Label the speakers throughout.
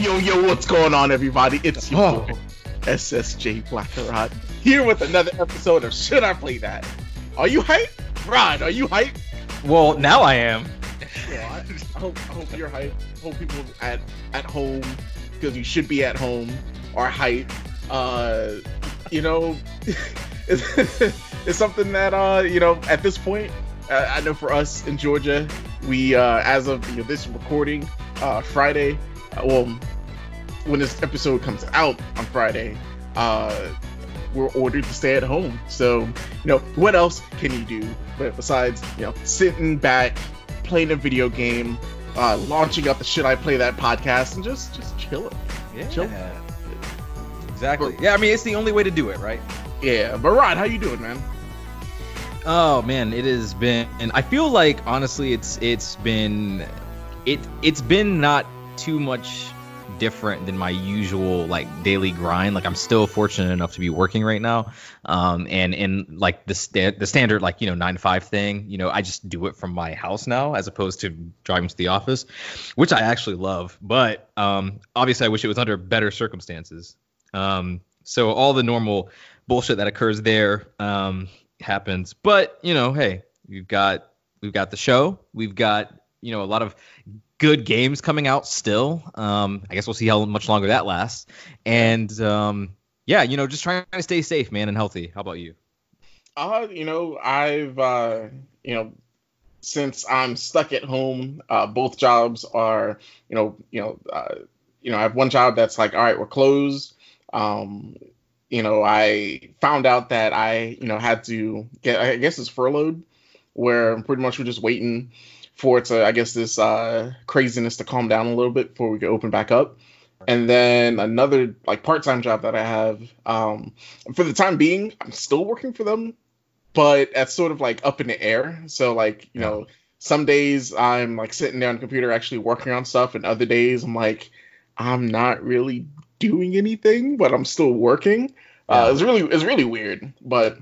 Speaker 1: yo, yo, what's going on, everybody? It's your
Speaker 2: Oh.
Speaker 1: boy, SSJ Blackerod, here with another episode of Should I Play That? Are you hype? Rod, are you hype?
Speaker 2: Well, now I am.
Speaker 1: Yeah, I, I hope, I hope you're hype. hope people at, at home, because you should be at home, are hype. Uh, you know, it's, it's something that, uh, you know, at this point, uh, I know for us in Georgia, we, uh, as of you know, this recording, uh, Friday, uh, well, when this episode comes out on Friday, uh, we're ordered to stay at home. So, you know, what else can you do but besides, you know, sitting back, playing a video game, uh, launching up the Should I Play That podcast, and just just chilling.
Speaker 2: Yeah.
Speaker 1: Chill.
Speaker 2: Exactly. Yeah, I mean it's the only way to do it, right?
Speaker 1: Yeah, but Rod, how you doing, man?
Speaker 2: Oh man, it has been and I feel like honestly it's it's been it it's been not too much different than my usual like daily grind. Like I'm still fortunate enough to be working right now. Um and and like the the standard like, you know, 9 to 5 thing, you know, I just do it from my house now as opposed to driving to the office, which I actually love. But um obviously I wish it was under better circumstances. Um so all the normal bullshit that occurs there um happens. But you know, hey, we've got we've got the show. We've got you know a lot of good games coming out still. Um, I guess we'll see how much longer that lasts. And um, yeah, you know, just trying to stay safe, man, and healthy. How about you?
Speaker 1: Uh, you know, I've uh, you know, since I'm stuck at home, uh, both jobs are, you know, you know, uh, you know, I have one job that's like, all right, we're closed. Um, you know, I found out that I, you know, had to get, I guess it's furloughed, where pretty much we're just waiting for it to, I guess, this uh, craziness to calm down a little bit before we can open back up. And then another like part-time job that I have. Um, for the time being, I'm still working for them, but that's sort of like up in the air. So like, you know, some days I'm like sitting there on the computer actually working on stuff, and other days I'm like, I'm not really doing anything, but I'm still working. Uh, it's really it's really weird, but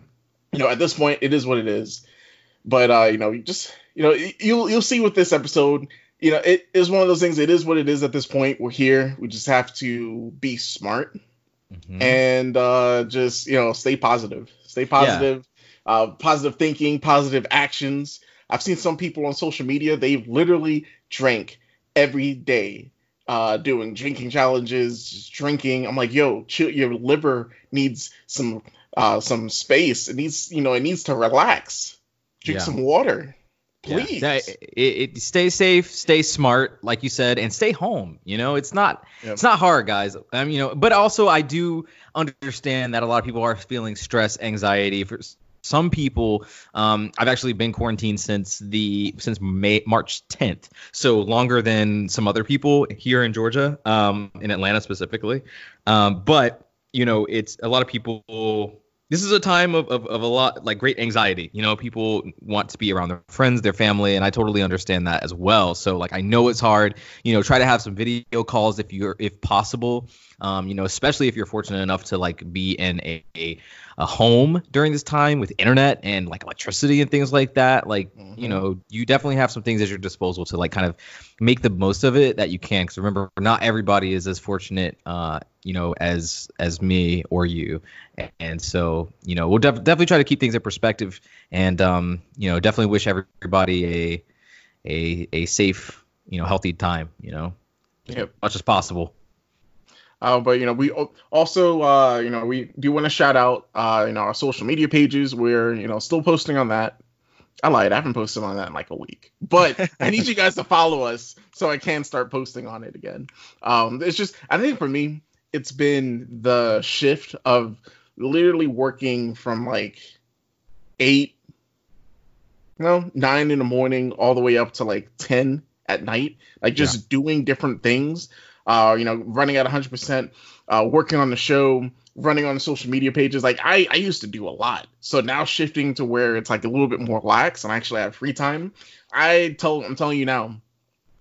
Speaker 1: you know, at this point, it is what it is. But uh, you know, you just you know, you'll you'll see with this episode. You know, it is one of those things. It is what it is at this point. We're here. We just have to be smart
Speaker 2: Mhm.
Speaker 1: and uh, just you know stay positive stay positive uh, positive thinking positive actions i've seen some people on social media they've literally drank every day uh, doing drinking challenges just drinking i'm like yo chill, your liver needs some uh, some space it needs you know it needs to relax drink
Speaker 2: Yeah.
Speaker 1: some water
Speaker 2: Yeah.
Speaker 1: Please
Speaker 2: Yeah, it, it, stay safe, stay smart, like you said, and stay home. You know, it's not
Speaker 1: Yep.
Speaker 2: it's not hard, guys. I mean, you know, but also I do understand that a lot of people are feeling stress, anxiety. For some people, um, I've actually been quarantined since the since May March 10th, so longer than some other people here in Georgia, um, in Atlanta specifically. Um, but you know, it's a lot of people this is a time of, of, of a lot like great anxiety. You know people want to be around their friends their family and i totally understand that as well. So like i know it's hard. You know try to have some video calls if you're if possible. Um, you know especially if you're fortunate enough to like be in a, a, a home during this time with internet and like electricity and things like that like you
Speaker 1: Mhm.
Speaker 2: know you definitely have some things at your disposal to like kind of make the most of it that you can because remember not everybody is as fortunate uh, you know as as me or you and so you know we'll def- definitely try to keep things in perspective and um you know definitely wish everybody a a a safe you know healthy time you know
Speaker 1: Yep.
Speaker 2: much as possible
Speaker 1: Uh, but you know, we also uh, you know we do want to shout out uh, you know our social media pages. We're you know still posting on that. I lied. I haven't posted on that in like a week, but I need you guys to follow us so I can start posting on it again. Um, it's just I think for me, it's been the shift of literally working from like eight, no nine in the morning all the way up to like ten at night, like just doing different things uh, you know, running at 100%, uh, working on the show, running on the social media pages. Like I, I used to do a lot. So now shifting to where it's like a little bit more lax and I actually have free time. I tell, I'm telling you now,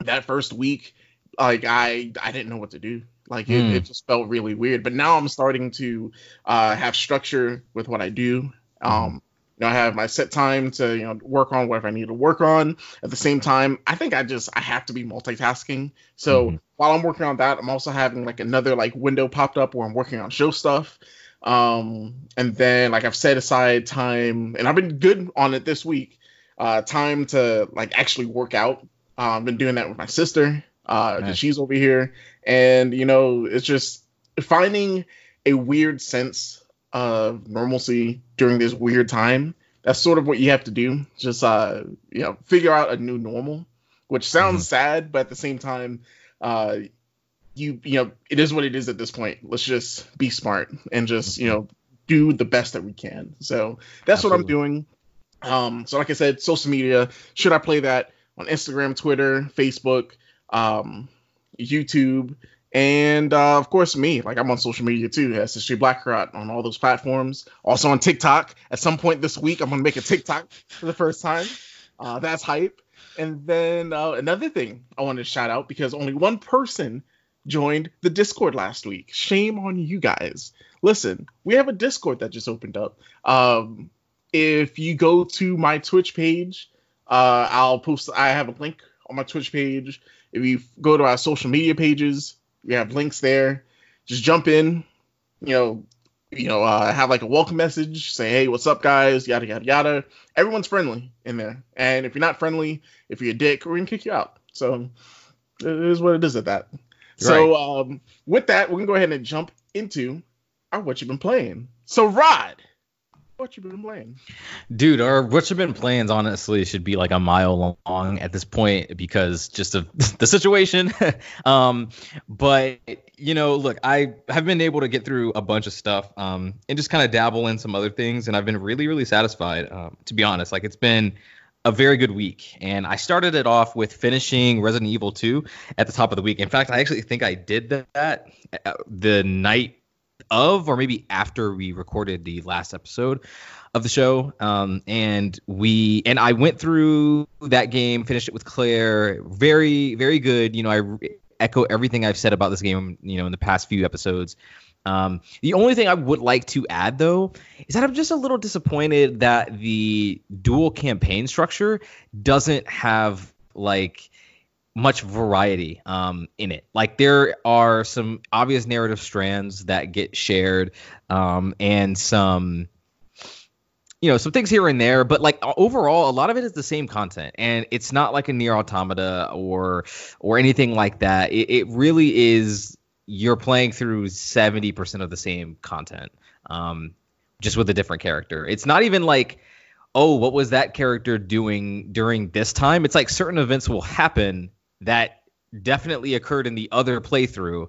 Speaker 1: that first week, like I, I didn't know what to do. Like it,
Speaker 2: Mm.
Speaker 1: it just felt really weird. But now I'm starting to uh, have structure with what I do. Um, You know, I have my set time to you know work on whatever I need to work on. At the same time, I think I just I have to be multitasking. So mm-hmm. while I'm working on that, I'm also having like another like window popped up where I'm working on show stuff. Um, and then like I've set aside time, and I've been good on it this week. Uh, time to like actually work out. Uh, I've been doing that with my sister. Uh, nice. she's over here, and you know, it's just finding a weird sense of normalcy during this weird time. That's sort of what you have to do. Just uh, you know, figure out a new normal, which sounds mm-hmm. sad, but at the same time, uh, you you know, it is what it is at this point. Let's just be smart and just you know do the best that we can. So that's Absolutely. what I'm doing. Um, so like I said, social media. Should I play that on Instagram, Twitter, Facebook, um, YouTube? And uh, of course, me. Like I'm on social media too, SSJ Blackrot on all those platforms. Also on TikTok. At some point this week, I'm gonna make a TikTok for the first time. Uh, that's hype. And then uh, another thing I want to shout out because only one person joined the Discord last week. Shame on you guys. Listen, we have a Discord that just opened up. Um, if you go to my Twitch page, uh, I'll post. I have a link on my Twitch page. If you go to our social media pages, we have links there. Just jump in, you know, you know, uh, have like a welcome message, say, hey, what's up, guys, yada, yada, yada. Everyone's friendly in there. And if you're not friendly, if you're a dick, we're to kick you out. So it is what it is at that. Right. So um, with that, we're to go ahead and jump into our What You've Been Playing. So, Rod, what you've been playing?
Speaker 2: Dude, or what you've been playing honestly should be like a mile long at this point because just of the situation. um, but you know, look, I have been able to get through a bunch of stuff um, and just kind of dabble in some other things, and I've been really, really satisfied. Um, to be honest, like it's been a very good week. And I started it off with finishing Resident Evil 2 at the top of the week. In fact, I actually think I did that uh, the night of or maybe after we recorded the last episode of the show. Um, and we and I went through that game, finished it with Claire. Very, very good. You know, I echo everything I've said about this game. You know, in the past few episodes. Um, the only thing I would like to add, though, is that I'm just a little disappointed that the dual campaign structure doesn't have like much variety um, in it. Like there are some obvious narrative strands that get shared, um, and some you know some things here and there but like overall a lot of it is the same content and it's not like a NieR Automata or or anything like that. It, it really is you're playing through 70% of the same content um, just with a different character. It's not even like oh what was that character doing during this time? It's like certain events will happen that definitely occurred in the other playthrough,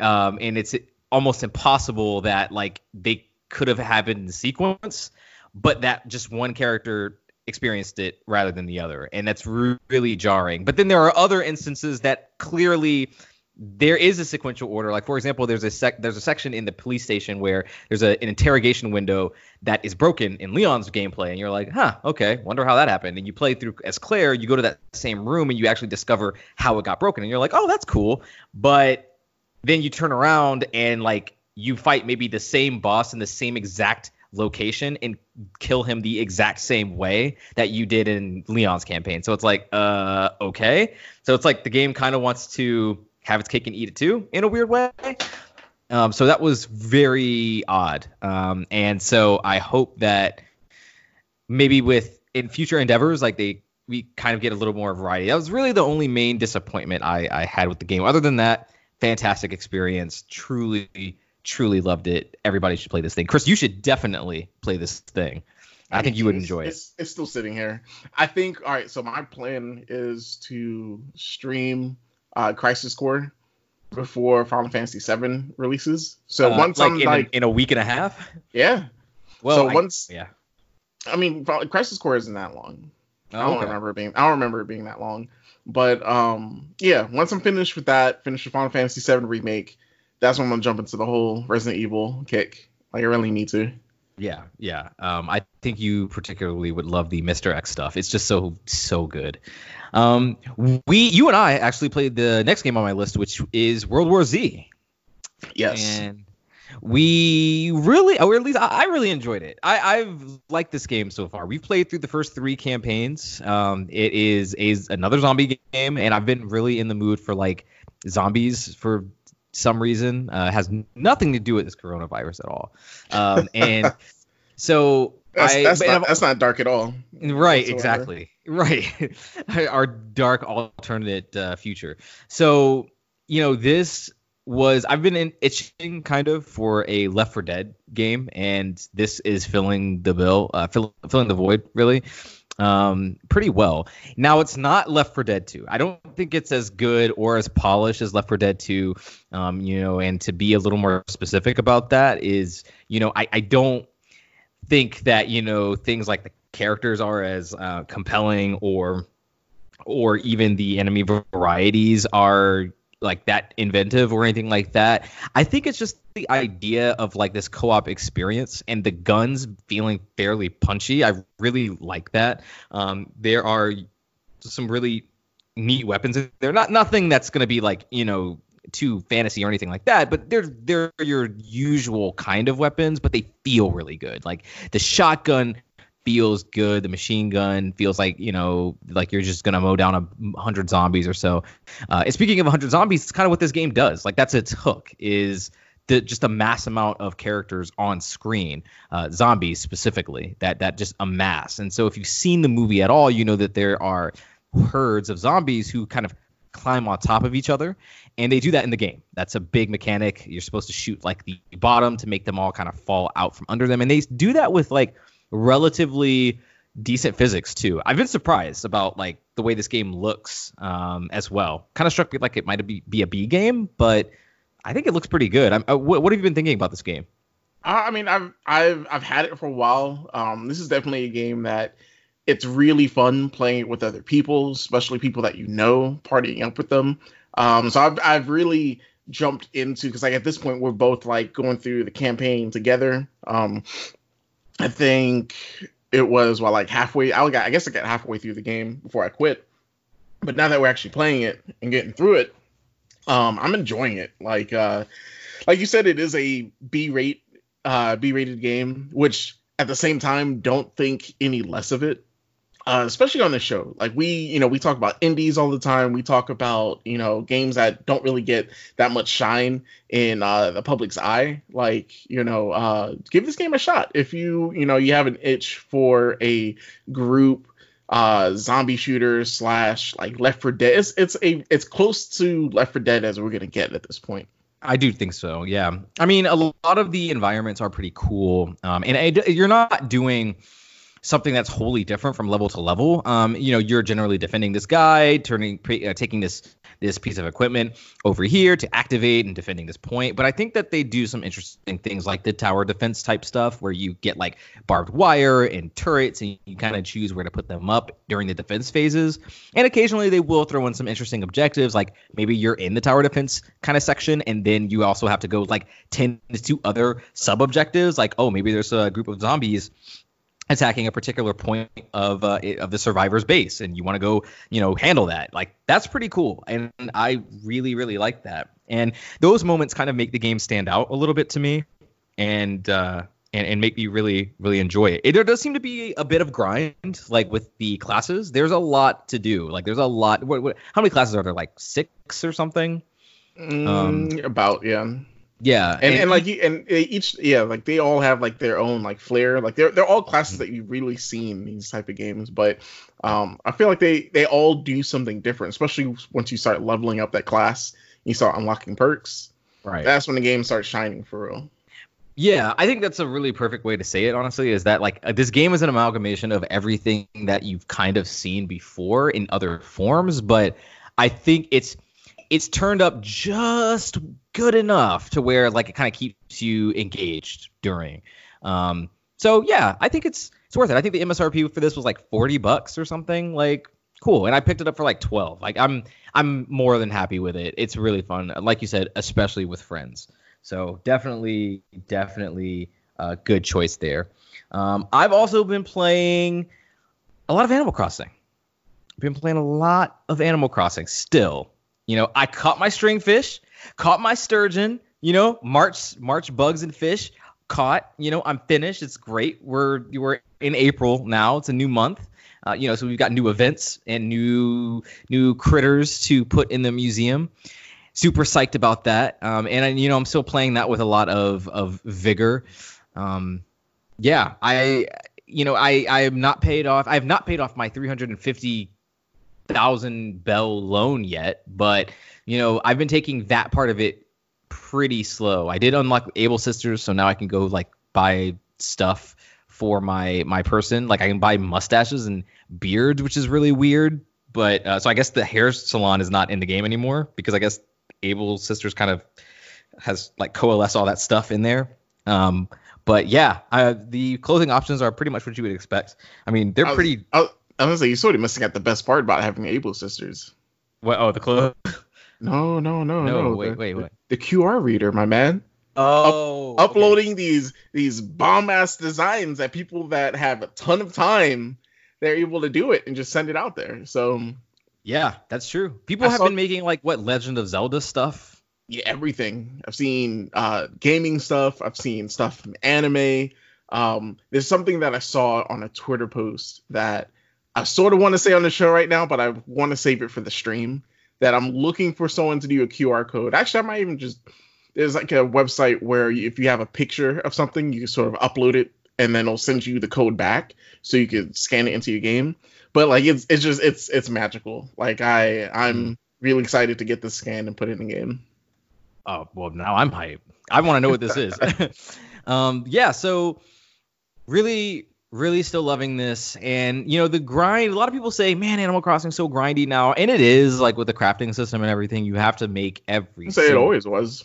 Speaker 2: um, and it's almost impossible that like they could have happened in sequence, but that just one character experienced it rather than the other, and that's really jarring. But then there are other instances that clearly there is a sequential order. Like for example, there's a sec there's a section in the police station where there's a, an interrogation window that is broken in Leon's gameplay, and you're like, huh, okay, wonder how that happened. And you play through as Claire, you go to that same room and you actually discover how it got broken, and you're like, oh, that's cool. But then you turn around and like you fight maybe the same boss in the same exact location and kill him the exact same way that you did in Leon's campaign. So it's like, uh, okay. So it's like the game kind of wants to have its cake and eat it too in a weird way. Um, so that was very odd. Um, and so I hope that maybe with in future endeavors, like they we kind of get a little more variety. That was really the only main disappointment I, I had with the game. Other than that, fantastic experience. Truly, truly loved it. Everybody should play this thing. Chris, you should definitely play this thing. I, I think you would enjoy
Speaker 1: it's, it. It's still sitting here. I think. All right. So my plan is to stream uh, Crisis Core before Final Fantasy VII releases. So uh, once like I'm
Speaker 2: in
Speaker 1: like
Speaker 2: a, in a week and a half.
Speaker 1: Yeah. Well, so I, once
Speaker 2: yeah.
Speaker 1: I mean, Crisis Core isn't that long. Oh, I don't okay. remember it being. I don't remember it being that long. But um, yeah. Once I'm finished with that, finished the Final Fantasy VII remake, that's when I'm gonna jump into the whole Resident Evil kick. Like I really need to.
Speaker 2: Yeah, yeah. Um, I think you particularly would love the Mr. X stuff. It's just so so good. Um, we, you and I actually played the next game on my list, which is World War Z.
Speaker 1: Yes.
Speaker 2: And we really, or at least I, I really enjoyed it. I, have liked this game so far. We've played through the first three campaigns. Um, it is a, another zombie game, and I've been really in the mood for like zombies for some reason. Uh, has nothing to do with this coronavirus at all. Um, and so
Speaker 1: that's, I, that's, not, that's not dark at all.
Speaker 2: Right, whatsoever. exactly. Right. Our dark alternate uh, future. So, you know, this was I've been in, itching kind of for a Left 4 Dead game, and this is filling the bill, uh, fill, filling the void really, um, pretty well. Now it's not Left 4 Dead 2. I don't think it's as good or as polished as Left 4 Dead 2. Um, you know, and to be a little more specific about that is, you know, I, I don't think that you know things like the characters are as uh, compelling or or even the enemy varieties are like that inventive or anything like that. I think it's just the idea of like this co-op experience and the guns feeling fairly punchy. I really like that. Um, there are some really neat weapons. They're not nothing that's going to be like you know too fantasy or anything like that, but they're they're your usual kind of weapons, but they feel really good. Like the shotgun feels good. The machine gun feels like you know, like you're just gonna mow down a hundred zombies or so. Uh, speaking of hundred zombies, it's kind of what this game does. Like that's its hook is the just a mass amount of characters on screen, uh, zombies specifically that that just amass. And so if you've seen the movie at all, you know that there are herds of zombies who kind of climb on top of each other and they do that in the game that's a big mechanic you're supposed to shoot like the bottom to make them all kind of fall out from under them and they do that with like relatively decent physics too. I've been surprised about like the way this game looks um, as well. Kind of struck me like it might be, be a B game, but I think it looks pretty good. Uh, what, what, have you been thinking about this game?
Speaker 1: I mean, I've I've I've had it for a while. Um, this is definitely a game that it's really fun playing it with other people, especially people that you know, partying up with them. Um, so I've I've really jumped into because like at this point we're both like going through the campaign together. Um, I think it was well like halfway. I got I guess I got halfway through the game before I quit. But now that we're actually playing it and getting through it, um, I'm enjoying it. Like uh, like you said, it is a B rate uh, B rated game, which at the same time don't think any less of it uh, especially on the show. Like we, you know, we talk about indies all the time. We talk about, you know, games that don't really get that much shine in uh, the public's eye. Like, you know, uh, give this game a shot if you, you know, you have an itch for a group uh zombie shooter slash like Left 4 Dead. It's it's a it's close to Left 4 Dead as we're gonna get at this point.
Speaker 2: I do think so. Yeah. I mean, a lot of the environments are pretty cool. Um, and you're not doing something that's wholly different from level to level. Um, you know, you're generally defending this guy, turning, uh, taking this this piece of equipment over here to activate and defending this point. But I think that they do some interesting things like the tower defense type stuff where you get like barbed wire and turrets and you kind of choose where to put them up during the defense phases. And occasionally they will throw in some interesting objectives like maybe you're in the tower defense kind of section and then you also have to go like tend to other sub objectives like oh maybe there's a group of zombies attacking a particular point of uh, of the survivor's base and you want to go you know handle that. Like that's pretty cool and i really really like that. And those moments kind of make the game stand out a little bit to me and uh and, and make me really really enjoy it. it there does seem to be a bit of grind like with the classes. There's a lot to do. Like there's a lot what, what how many classes are there? Like six or something?
Speaker 1: Mm, um about yeah
Speaker 2: yeah,
Speaker 1: and, and, and like and each yeah like they all have like their own like flair. Like they're they're all classes that you've really seen these type of games, but um I feel like they they all do something different, especially once you start leveling up that class, you start unlocking perks.
Speaker 2: Right.
Speaker 1: That's when the game starts shining for real.
Speaker 2: Yeah, I think that's a really perfect way to say it. Honestly, is that like uh, this game is an amalgamation of everything that you've kind of seen before in other forms, but I think it's it's turned up just good enough to where like it kind of keeps you engaged during. Um, so yeah, I think it's it's worth it. I think the MSRP for this was like 40 bucks or something. Like cool, and I picked it up for like 12. Like I'm I'm more than happy with it. It's really fun, like you said, especially with friends. So definitely, definitely a good choice there. Um, I've also been playing a lot of Animal Crossing. Been playing a lot of Animal Crossing still. You know, I caught my stringfish, caught my sturgeon, you know, March March bugs and fish caught. You know, I'm finished. It's great. We're we're in April now. It's a new month. Uh, you know, so we've got new events and new new critters to put in the museum. Super psyched about that. Um, and I, you know, I'm still playing that with a lot of of vigor. Um, yeah, I you know, I I am not paid off. I have not paid off my 350 thousand bell loan yet, but you know, I've been taking that part of it pretty slow. I did unlock Able Sisters, so now I can go like buy stuff for my my person. Like I can buy mustaches and beards, which is really weird. But uh, so I guess the hair salon is not in the game anymore because I guess Able Sisters kind of has like coalesce all that stuff in there. Um, but yeah, uh, the clothing options are pretty much what you would expect. I mean, they're
Speaker 1: I was,
Speaker 2: pretty.
Speaker 1: I, was, I was gonna say you're sort of missing out the best part about having Able Sisters.
Speaker 2: What? Oh, the clothes.
Speaker 1: No, no, no,
Speaker 2: No,
Speaker 1: no.
Speaker 2: wait,
Speaker 1: the,
Speaker 2: wait, wait.
Speaker 1: The QR reader, my man.
Speaker 2: Oh,
Speaker 1: Uploading these these bomb ass designs that people that have a ton of time, they're able to do it and just send it out there. So
Speaker 2: Yeah, that's true. People
Speaker 1: I
Speaker 2: have
Speaker 1: saw-
Speaker 2: been making like what Legend of Zelda stuff.
Speaker 1: yeah, everything. I've seen uh, gaming stuff. I've seen stuff from anime. Um, there's something that I saw on a Twitter post that I sort of want to say on the show right now, but I want to save it for the stream. That I'm looking for someone to do a QR code. Actually, I might even just there's like a website where you- if you have a picture of something, you can sort of upload it and then it'll send you the code back so you can scan it into your game. But like it's it's just it's it's magical. Like I I'm really excited to get this scanned and put it in the game.
Speaker 2: Oh well, now I'm hyped. I want to know what this is. um, yeah, so really, really still loving this, and you know the grind. A lot of people say, "Man, Animal Crossing is so grindy now," and it is. Like with the crafting system and everything, you have to make every.
Speaker 1: Say it always was.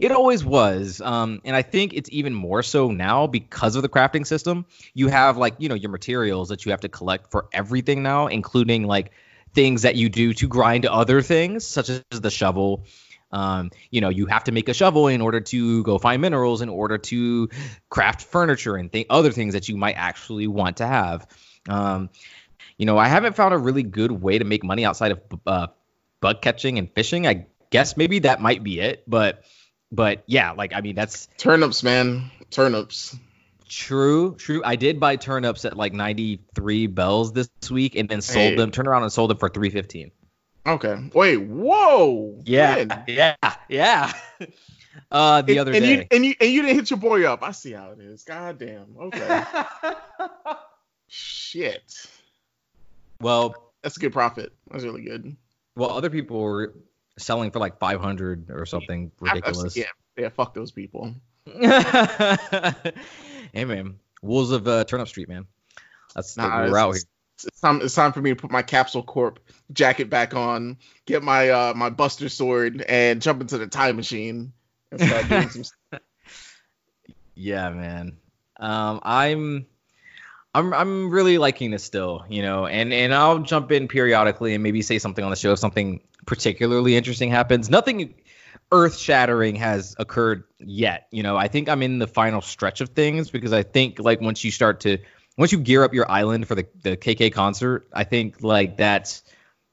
Speaker 2: It always was, um, and I think it's even more so now because of the crafting system. You have like you know your materials that you have to collect for everything now, including like things that you do to grind other things, such as the shovel. Um, you know, you have to make a shovel in order to go find minerals, in order to craft furniture and th- other things that you might actually want to have. Um, you know, I haven't found a really good way to make money outside of uh, bug catching and fishing. I guess maybe that might be it, but but yeah, like I mean that's
Speaker 1: Turnips, man. Turnips.
Speaker 2: true. True. I did buy turnips at like 93 bells this week and then sold
Speaker 1: Hey.
Speaker 2: them, turned around and sold them for 315.
Speaker 1: Okay. Wait. Whoa.
Speaker 2: Yeah. Yeah. Yeah. uh the
Speaker 1: and,
Speaker 2: other
Speaker 1: and
Speaker 2: day.
Speaker 1: you and you and you didn't hit your boy up. I see how it is. God damn. Okay. Shit.
Speaker 2: well,
Speaker 1: That's a good profit. That's really good.
Speaker 2: well other people were selling for like 500 or something
Speaker 1: I-
Speaker 2: ridiculous.
Speaker 1: yeah. Yeah. Fuck those people.
Speaker 2: hey man, wolves of uh, Turnip Street, man. That's
Speaker 1: Nah,
Speaker 2: we're out here.
Speaker 1: It's, time. It's time for me to put my Capsule Corp jacket back on, get my uh my Buster Sword, and jump into the time machine and start doing some. stuff.
Speaker 2: Yeah, man. Um, I'm, I'm, I'm really liking this still, you know, and and I'll jump in periodically and maybe say something on the show if something particularly interesting happens. Nothing earth-shattering has occurred yet, you know. I think I'm in the final stretch of things because I think like once you start to, once you gear up your island for the the KK concert, I think like that's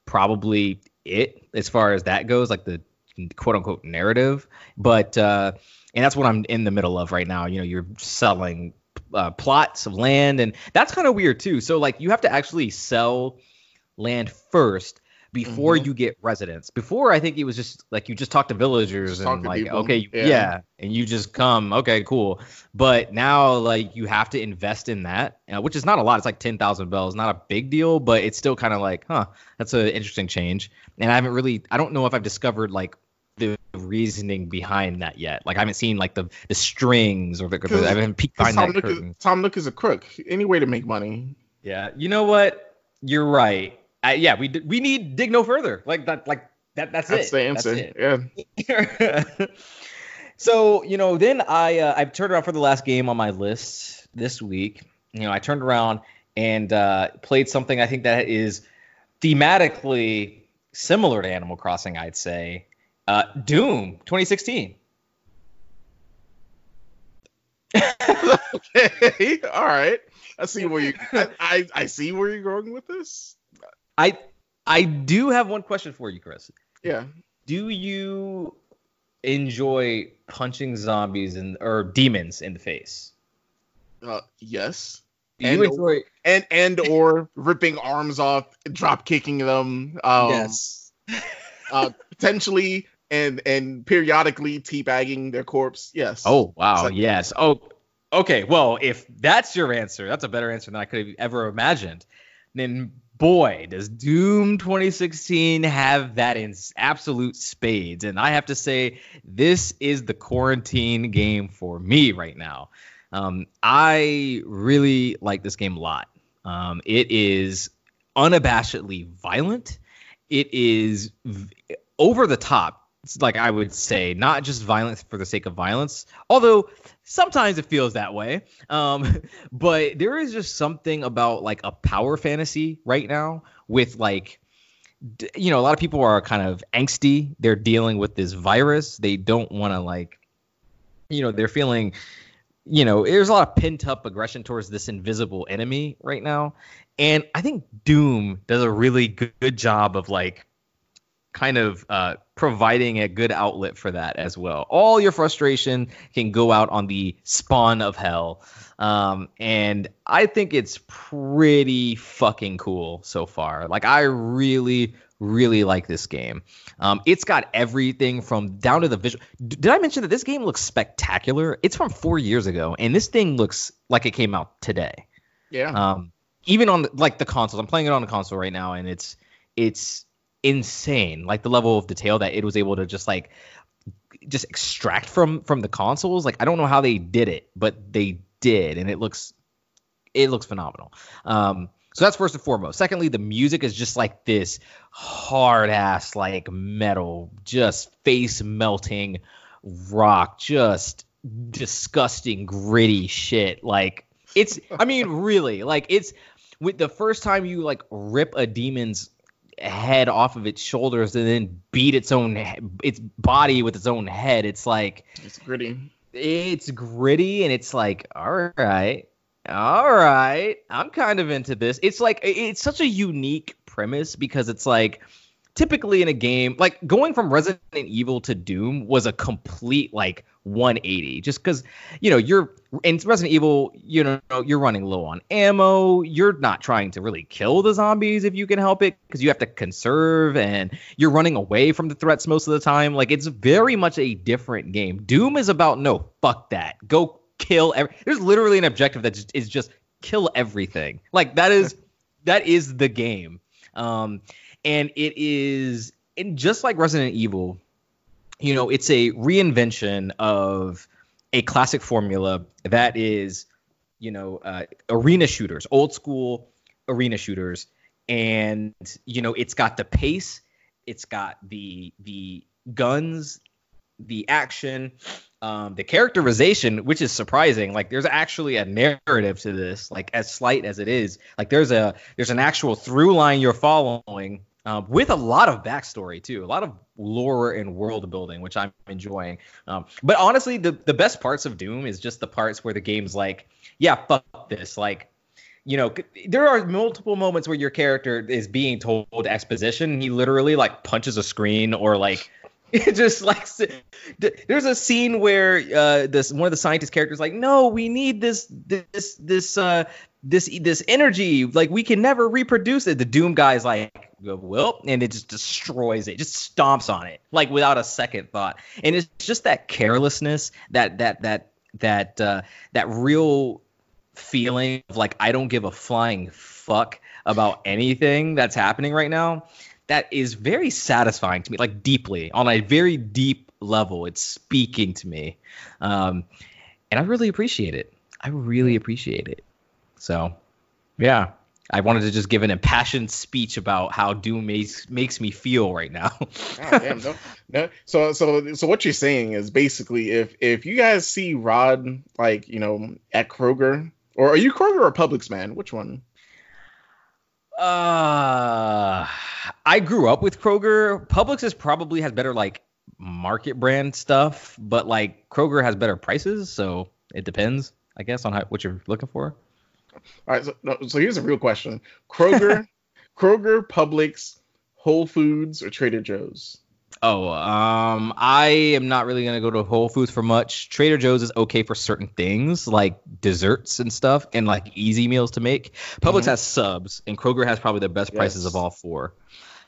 Speaker 2: probably it as far as that goes, like the quote unquote narrative. But uh, and that's what I'm in the middle of right now. You know, you're selling uh, plots of land, and that's kind of weird too. So like, you have to actually sell land first before
Speaker 1: Mhm.
Speaker 2: you get residents. Before, I think it was just like you just talk to villagers
Speaker 1: Just
Speaker 2: and
Speaker 1: to
Speaker 2: like,
Speaker 1: people,
Speaker 2: okay,
Speaker 1: yeah.
Speaker 2: yeah. and you just come, okay, cool. But now, like, you have to invest in that, uh, which is not a lot. It's like ten thousand bells, not a big deal, but it's still kind of like, huh, that's an interesting change. And I haven't really, I don't know if I've discovered like the reasoning behind that yet. Like I haven't seen like the the strings or the, I haven't peeked behind
Speaker 1: Tom
Speaker 2: that
Speaker 1: Nook,
Speaker 2: curtain.
Speaker 1: is, Tom Nook is a crook. Any way to make money.
Speaker 2: Yeah, you know what? You're right. I, yeah, we we need dig no further. Like that. Like that. That's,
Speaker 1: That's
Speaker 2: it.
Speaker 1: the answer.
Speaker 2: That's
Speaker 1: Yeah.
Speaker 2: so you know, then I uh, I've turned around for the last game on my list this week. You know, I turned around and uh, played something I think that is thematically similar to Animal Crossing. I'd say uh, Doom 2016.
Speaker 1: okay. All right. I see where you. I, I I see where you're going with this.
Speaker 2: I I do have one question for you, Chris.
Speaker 1: Yeah.
Speaker 2: do you enjoy punching zombies and or demons in the face?
Speaker 1: Uh, yes.
Speaker 2: Do
Speaker 1: And-
Speaker 2: you enjoy?
Speaker 1: And and or ripping arms off, drop kicking them. Um,
Speaker 2: yes.
Speaker 1: Uh, potentially and and periodically teabagging their corpse. Yes.
Speaker 2: Oh wow, yes. Oh, okay. Well, if that's your answer, that's a better answer than I could have ever imagined. Then boy, does Doom 2016 have that in absolute spades. And I have to say, this is the quarantine game for me right now. Um, I really like this game a lot. Um, it is unabashedly violent. It is v- over the top. Like I would say, not just violence for the sake of violence, although sometimes it feels that way. Um, but there is just something about like a power fantasy right now with like, you know, a lot of people are kind of angsty. They're dealing with this virus. They don't want to like, you know, they're feeling, you know, there's a lot of pent up aggression towards this invisible enemy right now. And I think Doom does a really good job of like kind of uh, providing a good outlet for that as well. All your frustration can go out on the spawn of hell. Um, and I think it's pretty fucking cool so far. Like, I really, really like this game. Um, it's got everything from down to the visual. Did I mention that this game looks spectacular? It's from four years ago, and this thing looks like it came out today
Speaker 1: Yeah.
Speaker 2: um even on the, like the consoles i'm playing it on the console right now and it's it's insane like the level of detail that it was able to just like just extract from from the consoles. Like i don't know how they did it but they did and it looks it looks phenomenal. Um so that's first and foremost. Secondly the music is just like this hard ass like metal just face melting rock just disgusting gritty shit. Like it's i mean really like it's with the first time you like rip a demon's head off of its shoulders and then beat its own its body with its own head it's like
Speaker 1: it's gritty.
Speaker 2: it's gritty and it's like all right all right i'm kind of into this it's like it's such a unique premise because it's like typically in a game like going from resident evil to doom was a complete like 180 just because you know you're in resident evil you know you're running low on ammo you're not trying to really kill the zombies if you can help it because you have to conserve and you're running away from the threats most of the time like it's very much a different game. Doom is about no fuck that go kill every there's literally an objective that is just, kill everything. Like that is that is the game. Um and it is and just like resident evil you know it's a reinvention of a classic formula that is you know uh, arena shooters old school arena shooters. And you know it's got the pace it's got the the guns the action um, the characterization which is surprising. Like there's actually a narrative to this like as slight as it is. Like there's a there's an actual through line you're following um, with a lot of backstory too, a lot of lore and world building, which I'm enjoying. Um, but honestly, the the best parts of Doom is just the parts where the game's like, yeah, fuck this, like. You know, there are multiple moments where your character is being told exposition. He literally like punches a screen or like it just like there's a scene where uh this one of the scientist characters like no we need this this this uh this this energy like we can never reproduce it. The doom guy's like well and it just destroys it just stomps on it like without a second thought. And it's just that carelessness that that that that uh that real feeling of like i don't give a flying fuck about anything that's happening right now that is very satisfying to me like deeply on a very deep level it's speaking to me. Um and i really appreciate it. I really appreciate it so yeah i wanted to just give an impassioned speech about how doom makes makes me feel right now
Speaker 1: Oh, damn, no, no. So, so, so what you're saying is basically, if if you guys see Rod, like you know, at Kroger, or are you Kroger or Publix, man? Which one?
Speaker 2: Uh, I grew up with Kroger. Publix is probably has better like market brand stuff, but like Kroger has better prices, so it depends, I guess, on how, what you're looking for.
Speaker 1: All right. So, no, so here's a real question: Kroger, Kroger, Publix, Whole Foods, or Trader Joe's?
Speaker 2: Oh, um, I am not really gonna go to Whole Foods for much. Trader Joe's is okay for certain things like desserts and stuff, and like easy meals to make. Publix
Speaker 1: Mhm.
Speaker 2: has subs, and Kroger has probably the best prices of all four.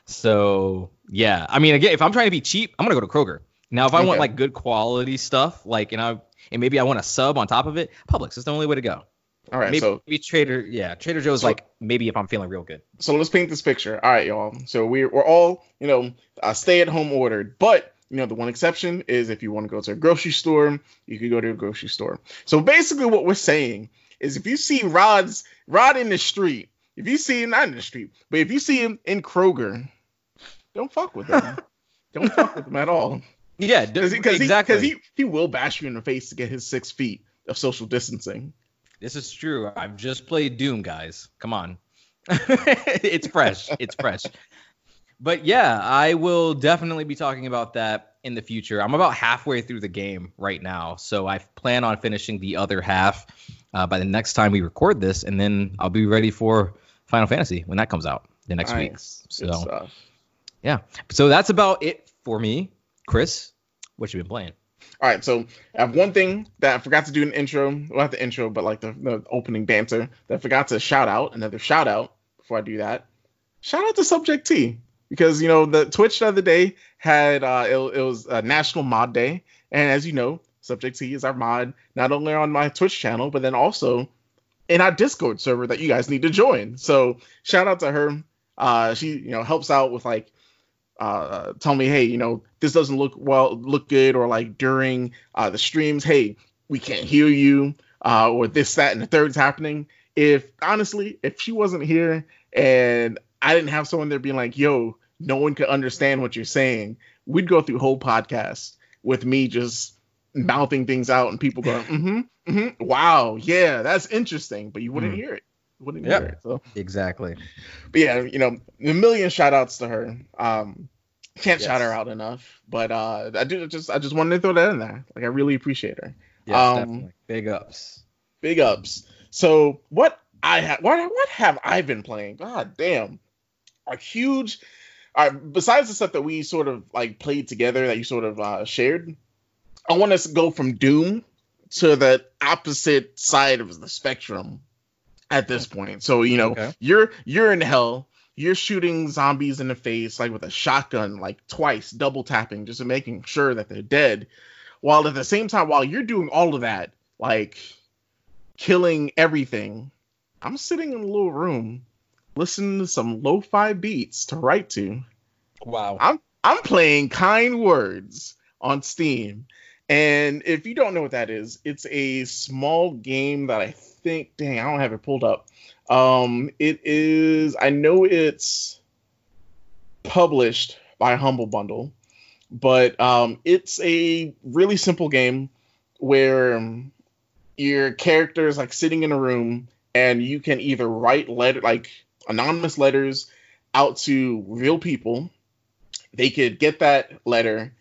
Speaker 2: So yeah, I mean, again, if I'm trying to be cheap, I'm gonna go to Kroger. Now, if I want like good quality stuff, like and I and maybe I want a sub on top of it, Publix is the only way to go.
Speaker 1: All right,
Speaker 2: maybe,
Speaker 1: so
Speaker 2: maybe Trader, yeah, Trader Joe's
Speaker 1: So-
Speaker 2: like maybe if I'm feeling real good.
Speaker 1: so let's paint this picture. All right, y'all. So we're we're all you know uh, stay at home ordered, but you know the one exception is if you want to go to a grocery store, you could go to a grocery store. So basically, what we're saying is if you see Rod's Rod in the street, if you see him not in the street, but if you see him in Kroger, don't fuck with him. don't fuck with him at all.
Speaker 2: Yeah,
Speaker 1: Because he,
Speaker 2: exactly.
Speaker 1: because he, he will bash you in the face to get his six feet of social distancing.
Speaker 2: This is true. I've just played Doom, guys. Come on. it's fresh. It's fresh. But yeah, I will definitely be talking about that in the future. I'm about halfway through the game right now, so I plan on finishing the other half uh, by the next time we record this, and then I'll be ready for Final Fantasy when that comes out the next week. So yeah, so that's about it for me. Chris, what you been playing?
Speaker 1: All right, so I have one thing that I forgot to do in the intro. Well, not the intro, but like the, the opening banter that I forgot to shout out. Another shout out before I do that. Shout out to Subject T because you know the Twitch the other day had uh, it, it was a National Mod Day, and as you know, Subject T is our mod not only on my Twitch channel but then also in our Discord server that you guys need to join. So shout out to her. Uh, she you know helps out with like uh, tell me, hey, you know, this doesn't look well, look good, or like during uh, the streams, hey, we can't hear you, uh, or this, that, and the third's happening. If honestly, if she wasn't here and I didn't have someone there being like, yo, no one could understand what you're saying, we'd go through whole podcast with me just mouthing things out and people going, mm-hmm, mm-hmm, wow, yeah, that's interesting, but you wouldn't
Speaker 2: Mhm.
Speaker 1: hear it. You wouldn't
Speaker 2: Yep.
Speaker 1: hear. So
Speaker 2: Exactly.
Speaker 1: but yeah, you know, a million shout outs to her. Um, can't shout her out enough, but uh, I do just I just wanted to throw that in there. Like I really appreciate her.
Speaker 2: Yes,
Speaker 1: Um,
Speaker 2: definitely. Big ups.
Speaker 1: Big ups. So what I have what what have I been playing? God damn, a huge. Uh, besides the stuff that we sort of like played together that you sort of uh, shared, I want us to go from Doom to the opposite side of the spectrum at this point. So you know,
Speaker 2: Okay.
Speaker 1: you're you're in hell. You're shooting zombies in the face like with a shotgun, like twice, double tapping, just making sure that they're dead. While at the same time, while you're doing all of that, like killing everything, I'm sitting in a little room listening to some lo-fi beats to write to.
Speaker 2: Wow.
Speaker 1: I'm I'm playing Kind Words on Steam. And if you don't know what that is, it's a small game that I think, dang, I don't have it pulled up. Um, it is, I know it's published by Humble Bundle, but um, it's a really simple game where your character is like sitting in a room and you can either write letter like anonymous letters out to real people they could get that letter,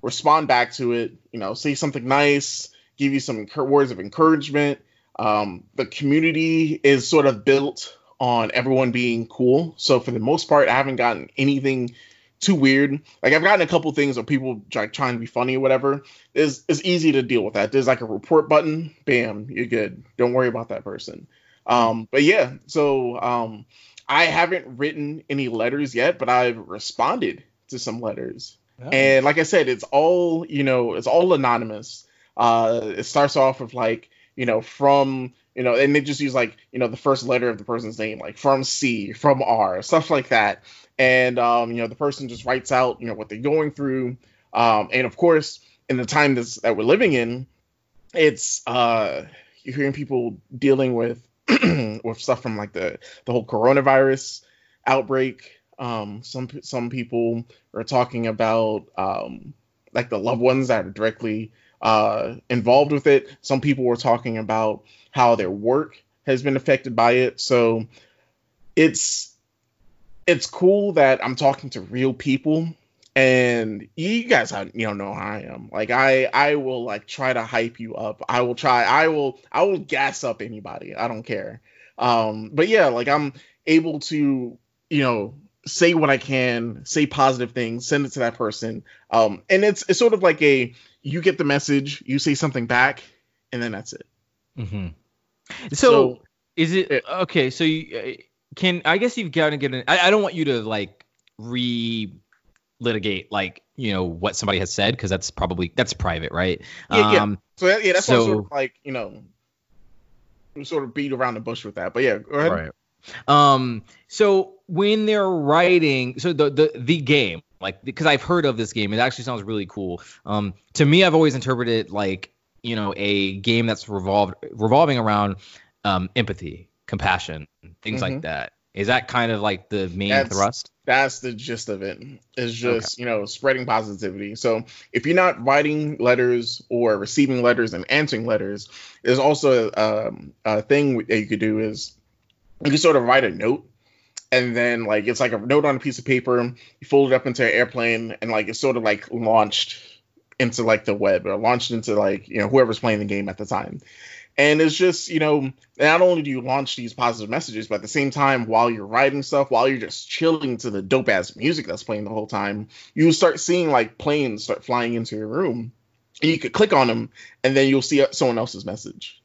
Speaker 1: respond back to it, you know, say something nice, give you some words of encouragement. Um, the community is sort of built on everyone being cool. So for the most part, I haven't gotten anything too weird. Like I've gotten a couple things where people like trying to be funny or whatever. It's, it's easy to deal with that. There's like a report button. Bam, you're good. Don't worry about that person. Um, but yeah, so um, I haven't written any letters yet, but I've responded to some letters. And like I said, it's all, you know, it's all anonymous. Uh it starts off with like, you know, from, you know, and they just use like, you know, the first letter of the person's name, like from C, from R, stuff like that. And um, you know, the person just writes out, you know, what they're going through. Um, and of course, in the time that we're living in, it's uh you're hearing people dealing with with stuff from like the the whole coronavirus outbreak. Um, some some people are talking about um, like the loved ones that are directly uh, involved with it. Some people were talking about how their work has been affected by it. So it's it's cool that I'm talking to real people and you guys you know know how I am. Like I I will like try to hype you up. I will try I will I will gas up anybody. I don't care. Um but yeah, like I'm able to, you know, say what I can, say positive things, send it to that person. Um, and it's it's sort of like a you get the message, you say something back, and then that's it.
Speaker 2: Mm-hmm. So, so, is it, it okay? So you uh, can I guess you've got to get an. I, I don't want you to like re litigate like you know what somebody has said because that's probably that's private, right?
Speaker 1: Yeah, yeah. Um, so yeah, that's so, sort of like you know, sort of beat around the bush with that. But yeah, go ahead. Right.
Speaker 2: Um. So when they're writing, so the the the game, like because I've heard of this game, it actually sounds really cool. Um. To me, I've always interpreted like you know a game that's revolved revolving around um empathy, compassion, things mm-hmm. like that. Is that kind of like the main
Speaker 1: that's,
Speaker 2: thrust?
Speaker 1: That's the gist of it. It's just, okay. you know, spreading positivity. So if you're not writing letters or receiving letters and answering letters, there's also um, a thing that you could do is you can sort of write a note and then like it's like a note on a piece of paper, you fold it up into an airplane and like it's sort of like launched into like the web or launched into like, you know, whoever's playing the game at the time. And it's just, you know, not only do you launch these positive messages, but at the same time, while you're writing stuff, while you're just chilling to the dope ass music that's playing the whole time, you start seeing like planes start flying into your room. And you could click on them, and then you'll see someone else's message.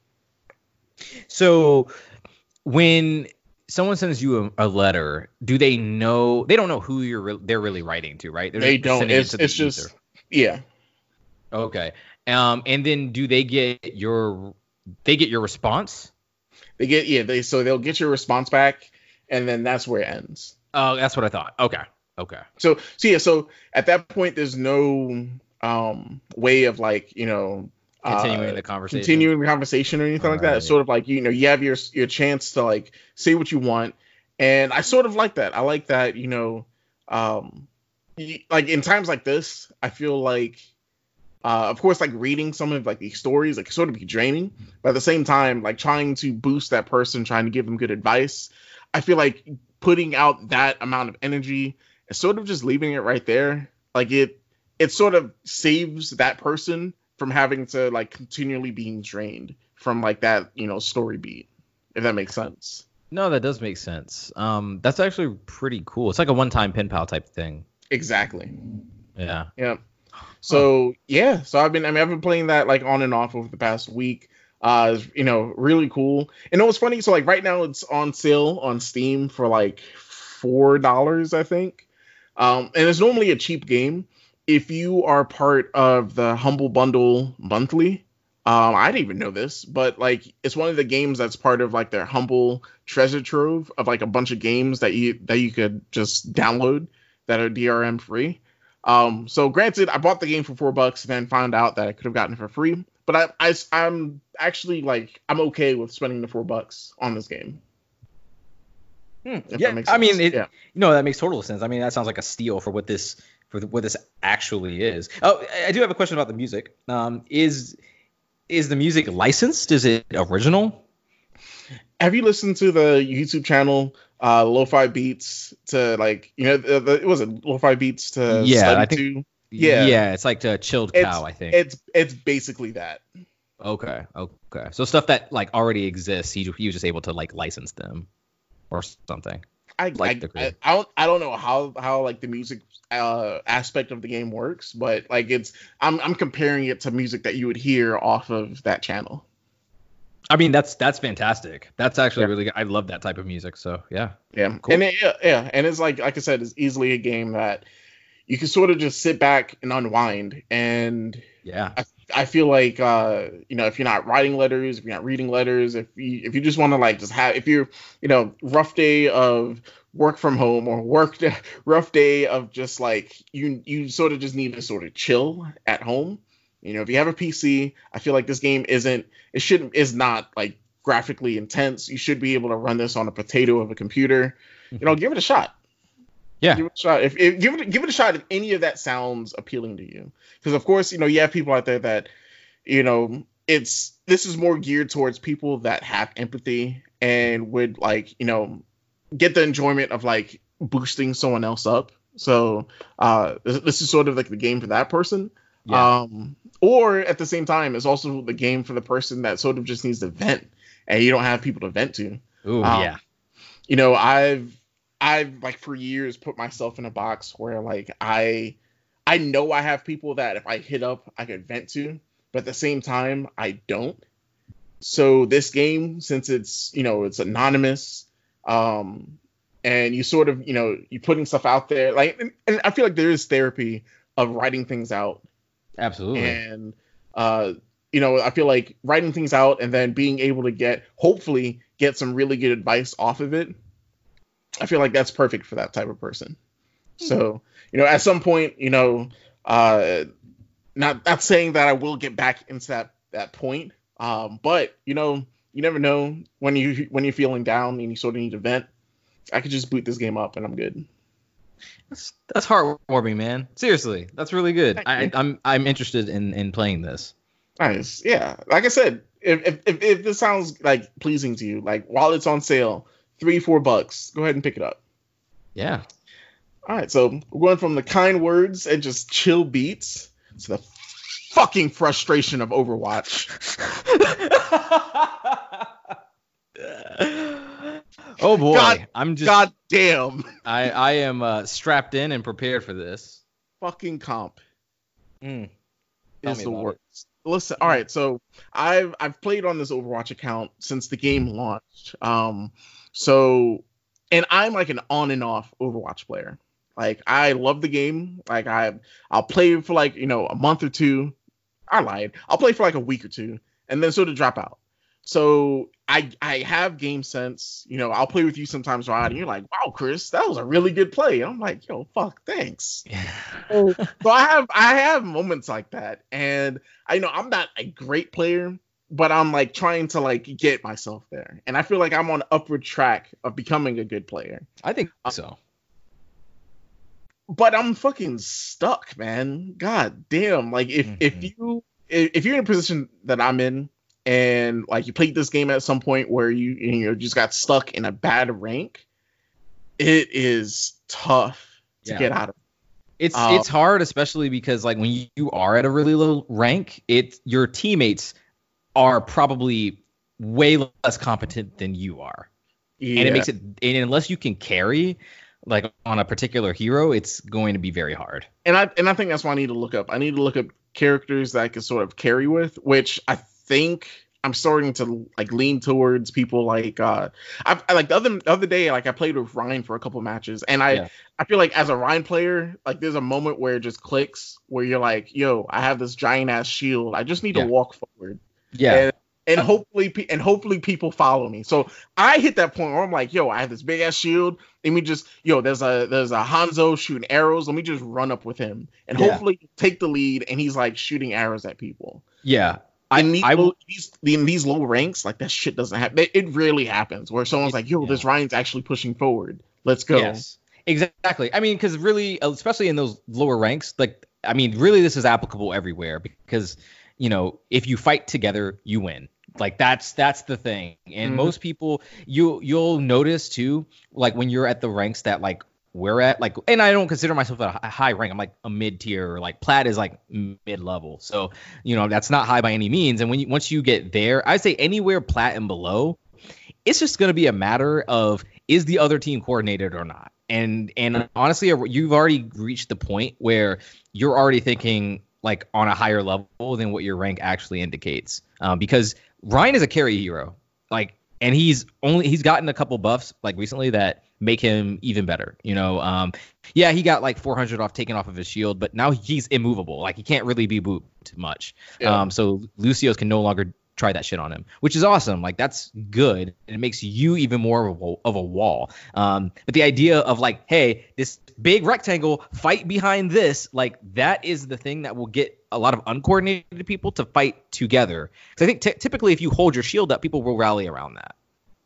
Speaker 2: So when someone sends you a, a, letter, do they know? They don't know who you're re- they're really writing to, right?
Speaker 1: They're they don't. It's, it it's just yeah.
Speaker 2: Okay. Um, and then do they get your they get your response.
Speaker 1: They get yeah. They so they'll get your response back, and then that's where it ends.
Speaker 2: Oh, that's what I thought. Okay. Okay.
Speaker 1: So so yeah. So at that point, there's no um way of like you know
Speaker 2: continuing uh, the conversation,
Speaker 1: continuing the conversation or anything All like right. that. It's sort of like you know you have your your chance to like say what you want, and I sort of like that. I like that you know, um, like in times like this, I feel like uh, of course, like reading some of like these stories, like sort of be draining, but at the same time, like trying to boost that person, trying to give them good advice. I feel like putting out that amount of energy and sort of just leaving it right there, like it, it sort of saves that person from having to like continually being drained from like that, you know, story beat. If that makes sense.
Speaker 2: No, that does make sense. Um, that's actually pretty cool. It's like a one-time pen pal type thing.
Speaker 1: Exactly.
Speaker 2: Yeah.
Speaker 1: Yeah. So yeah, so I've been I mean I've been playing that like on and off over the past week. Uh, you know, really cool. And it was funny. So like right now it's on sale on Steam for like four dollars, I think. Um, and it's normally a cheap game. If you are part of the Humble Bundle monthly, um, I didn't even know this, but like it's one of the games that's part of like their Humble treasure trove of like a bunch of games that you that you could just download that are DRM free. Um, so granted, I bought the game for four bucks and then found out that I could have gotten it for free. But I, I, I'm actually like I'm okay with spending the four bucks on this game.
Speaker 2: Hmm. Yeah, I mean, it, yeah. you know, that makes total sense. I mean, that sounds like a steal for what this for what this actually is. Oh, I do have a question about the music. Um, is is the music licensed? Is it original?
Speaker 1: Have you listened to the YouTube channel uh lo-fi beats to like you know the, the, it was a lo-fi beats to
Speaker 2: yeah I think to? yeah yeah it's like to ChilledCow
Speaker 1: I
Speaker 2: think
Speaker 1: it's it's basically that
Speaker 2: okay okay so stuff that like already exists he, he was just able to like license them or something
Speaker 1: I like I, I, I, don't I don't know how how like the music uh aspect of the game works but like it's I'm I'm comparing it to music that you would hear off of that channel
Speaker 2: I mean, that's that's fantastic. That's actually yeah. really good. I love that type of music. So yeah,
Speaker 1: yeah, cool. and it, yeah, yeah, and it's like like I said, it's easily a game that you can sort of just sit back and unwind. And
Speaker 2: yeah,
Speaker 1: I, I feel like uh, you know, if you're not writing letters, if you're not reading letters, if you if you just want to like just have, if you're you know, rough day of work from home or work day, rough day of just like you you sort of just need to sort of chill at home you know, if you have a PC, I feel like this game isn't it shouldn't is not like graphically intense. You should be able to run this on a potato of a computer. You know, give it a shot.
Speaker 2: Yeah,
Speaker 1: give it a shot. If, if give it give it a shot if any of that sounds appealing to you, because of course you know you have people out there that you know it's this is more geared towards people that have empathy and would like you know get the enjoyment of like boosting someone else up. So uh, this, this is sort of like the game for that person. Yeah. Um, or at the same time, it's also the game for the person that sort of just needs to vent, and you don't have people to vent to.
Speaker 2: Ooh, um, yeah.
Speaker 1: You know, I've I've like for years put myself in a box where like I I know I have people that if I hit up I could vent to, but at the same time I don't. So this game, since it's you know it's anonymous, um, and you sort of you know you putting stuff out there, like and, and I feel like there is therapy of writing things out,
Speaker 2: Absolutely.
Speaker 1: and uh, you know I feel like writing things out and then being able to get hopefully get some really good advice off of it. I feel like that's perfect for that type of person. So you know at some point you know uh, not not saying that I will get back into that that point um, but you know, you never know when you when you're feeling down and you sort of need to vent. I could just boot this game up and I'm good.
Speaker 2: That's that's heartwarming, man. Seriously, that's really good. I,
Speaker 1: you.
Speaker 2: I'm I'm interested in in playing this.
Speaker 1: Nice, yeah. Like I said, if if if, if this sounds like pleasing to you, like while it's on sale, three four bucks, go ahead and pick it up.
Speaker 2: Yeah.
Speaker 1: All right, so we're going from the kind words and just chill beats to the fucking frustration of Overwatch.
Speaker 2: oh boy,
Speaker 1: God-
Speaker 2: I'm just
Speaker 1: God damn,
Speaker 2: I I am uh, strapped in and prepared for this.
Speaker 1: fucking comp.
Speaker 2: Mm. Tell
Speaker 1: is
Speaker 2: me
Speaker 1: the
Speaker 2: about it.
Speaker 1: worst. Listen, all right, so I've I've played on this Overwatch account since the game launched. Um, so and I'm like an on and off Overwatch player. Like I love the game. Like I I'll play for like you know a month or two. I lied. I'll play for like a week or two and then sort of drop out. So I I have game sense. You know, I'll play with you sometimes, Rod, and you're like, "Wow, Chris, that was a really good play." And I'm like, "Yo, fuck, thanks." Yeah. so I have I have moments like that, and I know I'm not a great player, but I'm like trying to like get myself there, and I feel like I'm on upward track of becoming a good player.
Speaker 2: I think so.
Speaker 1: But I'm fucking stuck, man. God damn! Like if if
Speaker 2: Mhm.
Speaker 1: you if if you're in a position that I'm in, and like you played this game at some point where you you know just got stuck in a bad rank, it is tough to
Speaker 2: Yeah.
Speaker 1: get out of.
Speaker 2: It's
Speaker 1: Um,
Speaker 2: it's hard, especially because like when you, you are at a really low rank, it your teammates are probably way less competent than you are,
Speaker 1: Yeah.
Speaker 2: and it makes it and unless you can carry like on a particular hero, it's going to be very hard.
Speaker 1: and I and I think that's why I need to look up. I need to look up characters that I can sort of carry with, which I think I'm starting to like lean towards people like uh I, I like the other the other day like I played with Rein for a couple matches and I
Speaker 2: Yeah.
Speaker 1: I feel like as a Rein player like there's a moment where it just clicks where you're like yo I have this giant ass shield I just need
Speaker 2: Yeah.
Speaker 1: to walk forward
Speaker 2: Yeah,
Speaker 1: and, and uh, hopefully pe- and hopefully people follow me. So I hit that point where I'm like, yo, I have this big ass shield. Let me just, yo, there's a there's a Hanzo shooting arrows. Let me just run up with him and
Speaker 2: Yeah.
Speaker 1: hopefully take the lead. And he's like shooting arrows at people.
Speaker 2: yeah. I
Speaker 1: In these,
Speaker 2: I
Speaker 1: low, these in these low ranks, like that shit doesn't happen. It, rarely happens where someone's like, yo,
Speaker 2: Yeah.
Speaker 1: this Rein's actually pushing forward. Let's go.
Speaker 2: Yes, exactly. I mean, because really, especially in those lower ranks, like I mean, really, this is applicable everywhere because you know if you fight together, you win. Like that's that's the thing. And
Speaker 1: Mhm.
Speaker 2: most people, you you'll notice too, like when you're at the ranks that like we're at, like, and I don't consider myself a high rank. I'm like a mid tier, or like plat is like mid level. So you know that's not high by any means. And when you once you get there, I say anywhere plat and below, it's just going to be a matter of is the other team coordinated or not and and honestly you've already reached the point where you're already thinking like on a higher level than what your rank actually indicates. Um, because Rein is a carry hero like and he's only he's gotten a couple buffs like recently that make him even better you know? Um yeah he got like 400 off taken off of his shield but now he's immovable. Like he can't really be booped much.
Speaker 1: Yeah.
Speaker 2: um so Lúcios can no longer try that shit on him, which is awesome. Like that's good. And it makes you even more of a, of a wall. Um, but the idea of like, hey, this big rectangle, fight behind this, like that is the thing that will get a lot of uncoordinated people to fight together. Because I think ty- typically if you hold your shield up, people will rally around that.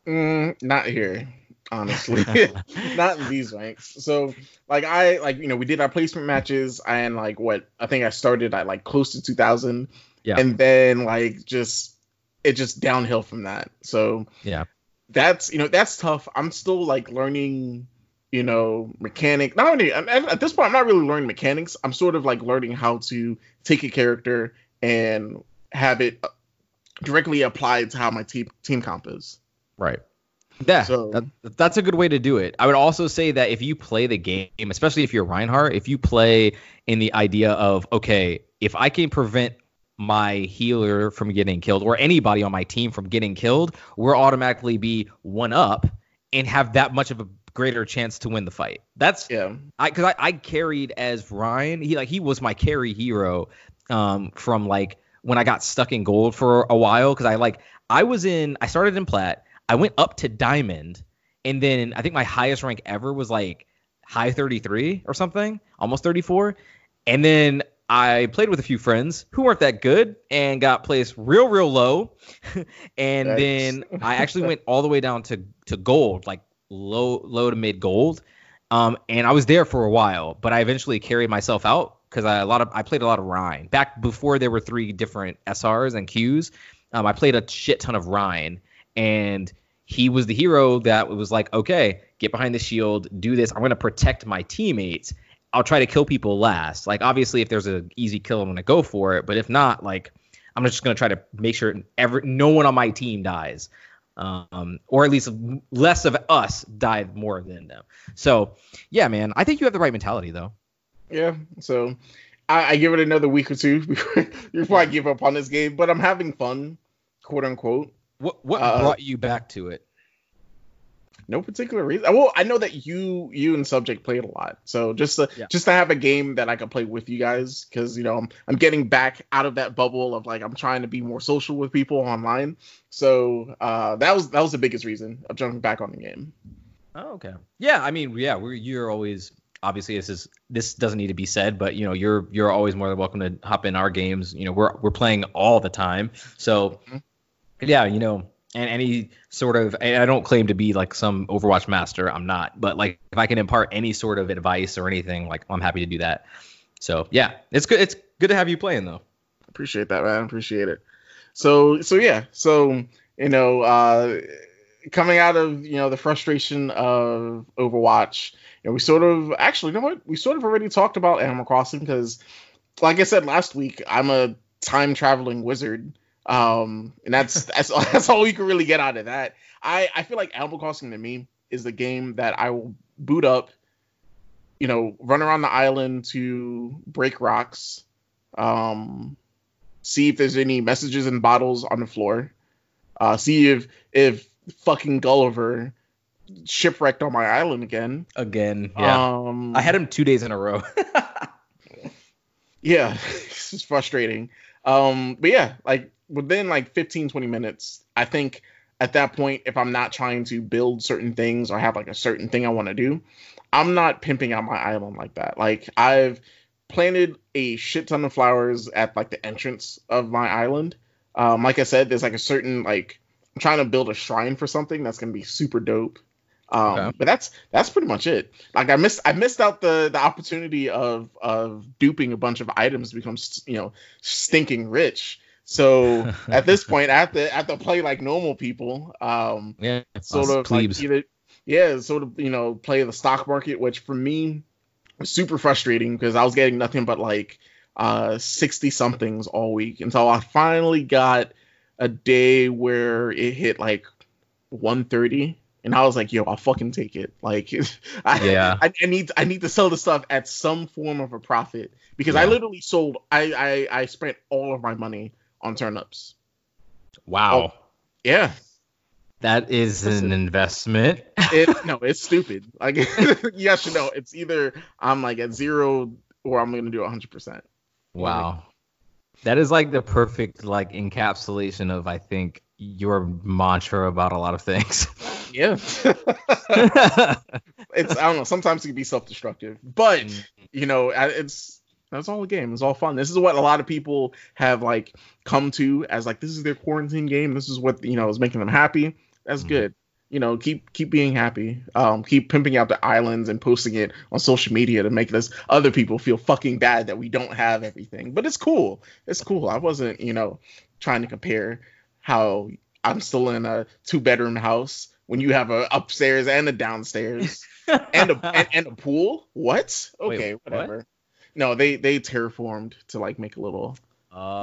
Speaker 1: Mm, not here, honestly. not in these ranks. So like I like you know we did our placement matches and like what I think I started at like close to 2000.
Speaker 2: Yeah.
Speaker 1: And then like just it just downhill from that. So
Speaker 2: Yeah.
Speaker 1: that's you know that's tough. I'm still like learning you know mechanic. Not only at, at this point I'm not really learning mechanics. I'm sort of like learning how to take a character and have it uh, directly applied to how my team team comp is.
Speaker 2: Right. Yeah, so, that, that's a good way to do it. I would also say that if you play the game, especially if you're Reinhardt, if you play in the idea of okay, if I can prevent my healer from getting killed or anybody on my team from getting killed, we'll automatically be one up and have that much of a greater chance to win the fight. That's yeah. I because I, I carried as Rein. He like he was my carry hero um from like when I got stuck in gold for a while because I like I was in I started in plat. I went up to diamond and then I think my highest rank ever was like high 33 or something, almost 34. And then I played with a few friends who weren't that good and got placed real, real low. and then I actually went all the way down to, to gold, like low, low to mid gold. Um, and I was there for a while, but I eventually carried myself out because I a lot of I played a lot of Rein back before there were three different SRs and Qs. Um, I played a shit ton of Rein, and he was the hero that was like, okay, get behind the shield, do this. I'm going to protect my teammates. I'll try to kill people last. Like obviously, if there's an easy kill, I'm gonna go for it. But if not, like I'm just gonna try to make sure every no one on my team dies, um, or at least less of us die more than them. So yeah, man, I think you have the right mentality though.
Speaker 1: Yeah. So I, I give it another week or two before, before I give up on this game, but I'm having fun, quote unquote.
Speaker 2: What what uh, brought you back to it?
Speaker 1: No particular reason. Well, I know that you you and Subject played a lot, so just to, yeah. just to have a game that I could play with you guys, because you know I'm I'm getting back out of that bubble of like I'm trying to be more social with people online. So uh, that was that was the biggest reason of jumping back on the game.
Speaker 2: Oh, okay. Yeah, I mean, yeah, we're you're always obviously this is this doesn't need to be said, but you know you're you're always more than welcome to hop in our games. You know we're we're playing all the time, so mm-hmm. yeah, you know and any sort of I don't claim to be like some Overwatch master. I'm not, but like if I can impart any sort of advice or anything, like I'm happy to do that. So yeah, it's good. It's good to have you playing though.
Speaker 1: Appreciate that, man. Appreciate it. So so yeah, so you know, uh, coming out of you know the frustration of Overwatch, you know, we sort of actually, you know what? We sort of already talked about Animal Crossing because, like I said last week, I'm a time traveling wizard um, and that's that's that's all we can really get out of that. I I feel like Animal Crossing to me is the game that I will boot up, you know, run around the island to break rocks, um, see if there's any messages and bottles on the floor, uh, see if if fucking Gulliver shipwrecked on my island again.
Speaker 2: Again, yeah. Um, I had him two days in a row.
Speaker 1: yeah, it's frustrating. Um, but yeah, like within like 15, 20 minutes, I think at that point, if I'm not trying to build certain things or have like a certain thing I want to do, I'm not pimping out my island like that. Like I've planted a shit ton of flowers at like the entrance of my island. Um, like I said, there's like a certain like I'm trying to build a shrine for something that's gonna be super dope. Um, okay. but that's that's pretty much it. Like I missed I missed out the the opportunity of of duping a bunch of items to become you know stinking rich. So at this point, I have to I have to play like normal people. Um,
Speaker 2: yeah,
Speaker 1: sort of like either, yeah, sort of you know play the stock market, which for me was super frustrating because I was getting nothing but like uh 60 somethings all week until I finally got a day where it hit like 130 and I was like, yo, I'll fucking take it. Like, I, yeah, I, I, need I need to sell the stuff at some form of a profit because yeah. I literally sold. I, I I spent all of my money on turnips.
Speaker 2: Wow.
Speaker 1: Oh, yeah.
Speaker 2: That is Listen, an investment.
Speaker 1: it, no, it's stupid. Like you should know, it's either I'm like at zero or I'm gonna do 100. percent
Speaker 2: Wow. That is like the perfect like encapsulation of I think your mantra about a lot of things.
Speaker 1: Yeah. it's I don't know. Sometimes it can be self-destructive, but mm. you know, it's that's all a game. It's all fun. This is what a lot of people have like come to as like this is their quarantine game. This is what you know is making them happy. That's mm-hmm. good. You know, keep keep being happy. Um, keep pimping out the islands and posting it on social media to make us other people feel fucking bad that we don't have everything. But it's cool. It's cool. I wasn't, you know, trying to compare how I'm still in a two bedroom house when you have a upstairs and a downstairs and a and, and, a pool. What? Okay, Wait, whatever. What? No, they they terraformed to like make a little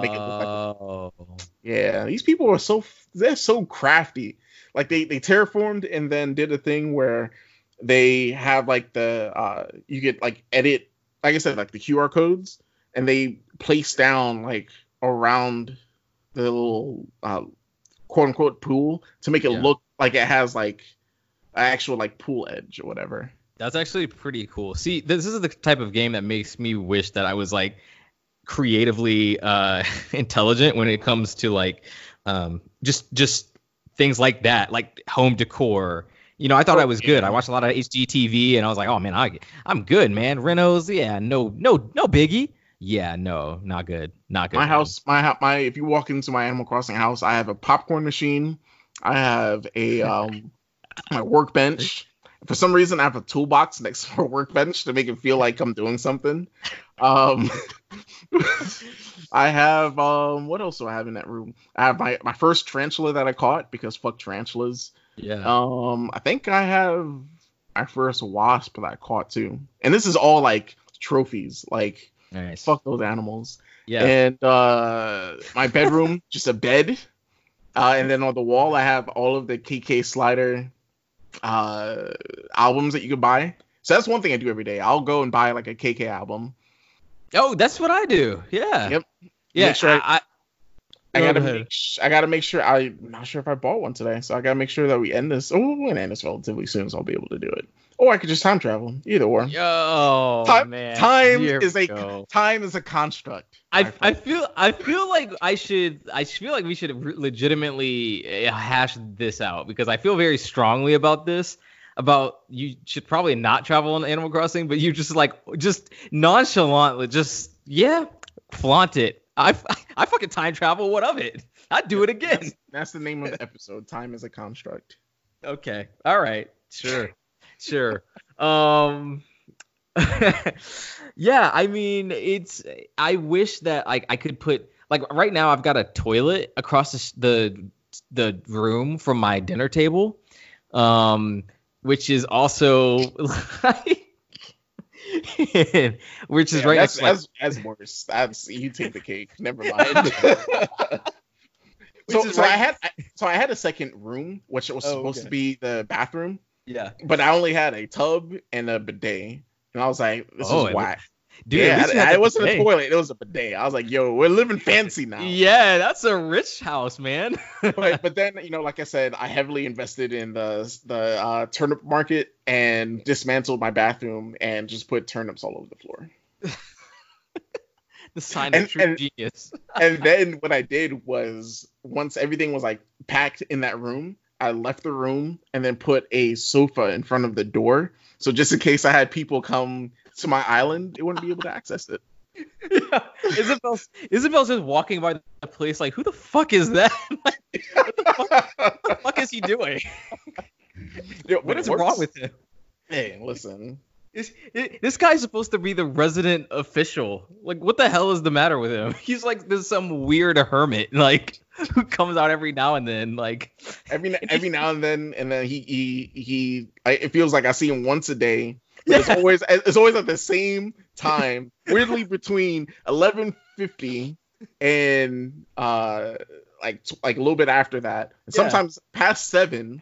Speaker 1: make it look like
Speaker 2: Oh.
Speaker 1: Yeah, these people are so they're so crafty. Like they they terraformed and then did a thing where they have like the uh you get like edit like I said like the QR codes and they place down like around the little uh, quote unquote pool to make it
Speaker 2: Yeah.
Speaker 1: look like it has like an actual like pool edge or whatever.
Speaker 2: That's actually pretty cool. See, this is the type of game that makes me wish that I was like creatively uh intelligent when it comes to like um just just things like that, like home decor. You know, I thought I was good. I watched a lot of HGTV and I was like, "Oh man, I I'm good, man. Renos, yeah, no no no biggie." Yeah, no, not good. Not good.
Speaker 1: my
Speaker 2: man.
Speaker 1: house my my if you walk into my animal crossing house i have a popcorn machine i have a um my workbench for some reason i have a toolbox next to my workbench to make it feel like i'm doing something um i have um what else do i have in that room i have my my first tarantula that i caught because fuck tarantulas
Speaker 2: Yeah.
Speaker 1: um i think i have my first wasp that i caught too and this is all like trophies like
Speaker 2: nice.
Speaker 1: fuck those animals
Speaker 2: Yeah.
Speaker 1: and uh my bedroom just a bed uh and then on the wall i have all of the K.K. Slider uh albums that you could buy so that's one thing i do every day i'll go and buy like a K.K. album
Speaker 2: oh, that's what I do. Yeah.
Speaker 1: Yep.
Speaker 2: Yeah.
Speaker 1: Make sure I-
Speaker 2: I, I,
Speaker 1: gotta make i gotta make sure i'm not sure if i bought one today so i gotta make sure that we end this oh we're gonna end this relatively soon so i'll be able to do it or i could just time travel either or
Speaker 2: Yo,
Speaker 1: Time-
Speaker 2: man.
Speaker 1: time
Speaker 2: Here
Speaker 1: is a
Speaker 2: go.
Speaker 1: time is a construct
Speaker 2: I, I feel I feel like I should I feel like we should re- legitimately uh, hash this out because I feel very strongly about this about you should probably not travel on Animal Crossing but you just like just nonchalantly just yeah flaunt it I I fucking time travel what of it I'd do it again
Speaker 1: that's, that's the name of the episode time is a construct
Speaker 2: Okay. All right. Sure. sure. Um Yeah, I mean, it's I wish that like I could put like right now I've got a toilet across the the, the room from my dinner table. Um which is also like which is
Speaker 1: Yeah,
Speaker 2: right
Speaker 1: that's,
Speaker 2: next to, like,
Speaker 1: that's, that's worse. That's you take the cake. Never mind. so,
Speaker 2: Which is
Speaker 1: so I had I- so I had a second room, which was
Speaker 2: Oh,
Speaker 1: supposed
Speaker 2: okay.
Speaker 1: to be the bathroom,
Speaker 2: yeah.
Speaker 1: but I only had a tub and a bidet, and I was like, "This
Speaker 2: Oh,
Speaker 1: is
Speaker 2: it-
Speaker 1: whack."
Speaker 2: Dude,
Speaker 1: yeah, I- it wasn't
Speaker 2: bidet.
Speaker 1: a toilet; it was a bidet. I was like, "Yo, we're living fancy now."
Speaker 2: Yeah, that's a rich house, man.
Speaker 1: but but then you know, like I said, I heavily invested in the the uh, turnip market and dismantled my bathroom and just put turnips all over the floor.
Speaker 2: the sign of
Speaker 1: And-
Speaker 2: true
Speaker 1: and-
Speaker 2: genius.
Speaker 1: and then what I did was once everything was like packed in that room, I left the room and then put a sofa in front of the door. So just in case I had people come to my island, they wouldn't be able to access it.
Speaker 2: Yeah. Isabelle's Isabelle's just walking by the place like, who the fuck is that? like, what the fuck, what the fuck is he doing?
Speaker 1: Yo,
Speaker 2: What is
Speaker 1: it works.
Speaker 2: wrong with him?
Speaker 1: Hey, listen.
Speaker 2: Is, i- this guy's supposed to be the resident official. Like, what the hell is the matter with him? He's like this some weird hermit, like who comes out every now and then. Like,
Speaker 1: Every every now and then, and then he he he. I, it feels like I see him once a day. It's always it's always at the same time, weirdly between eleven fifty and uh like like a little bit after that. And
Speaker 2: Yeah.
Speaker 1: sometimes past seven.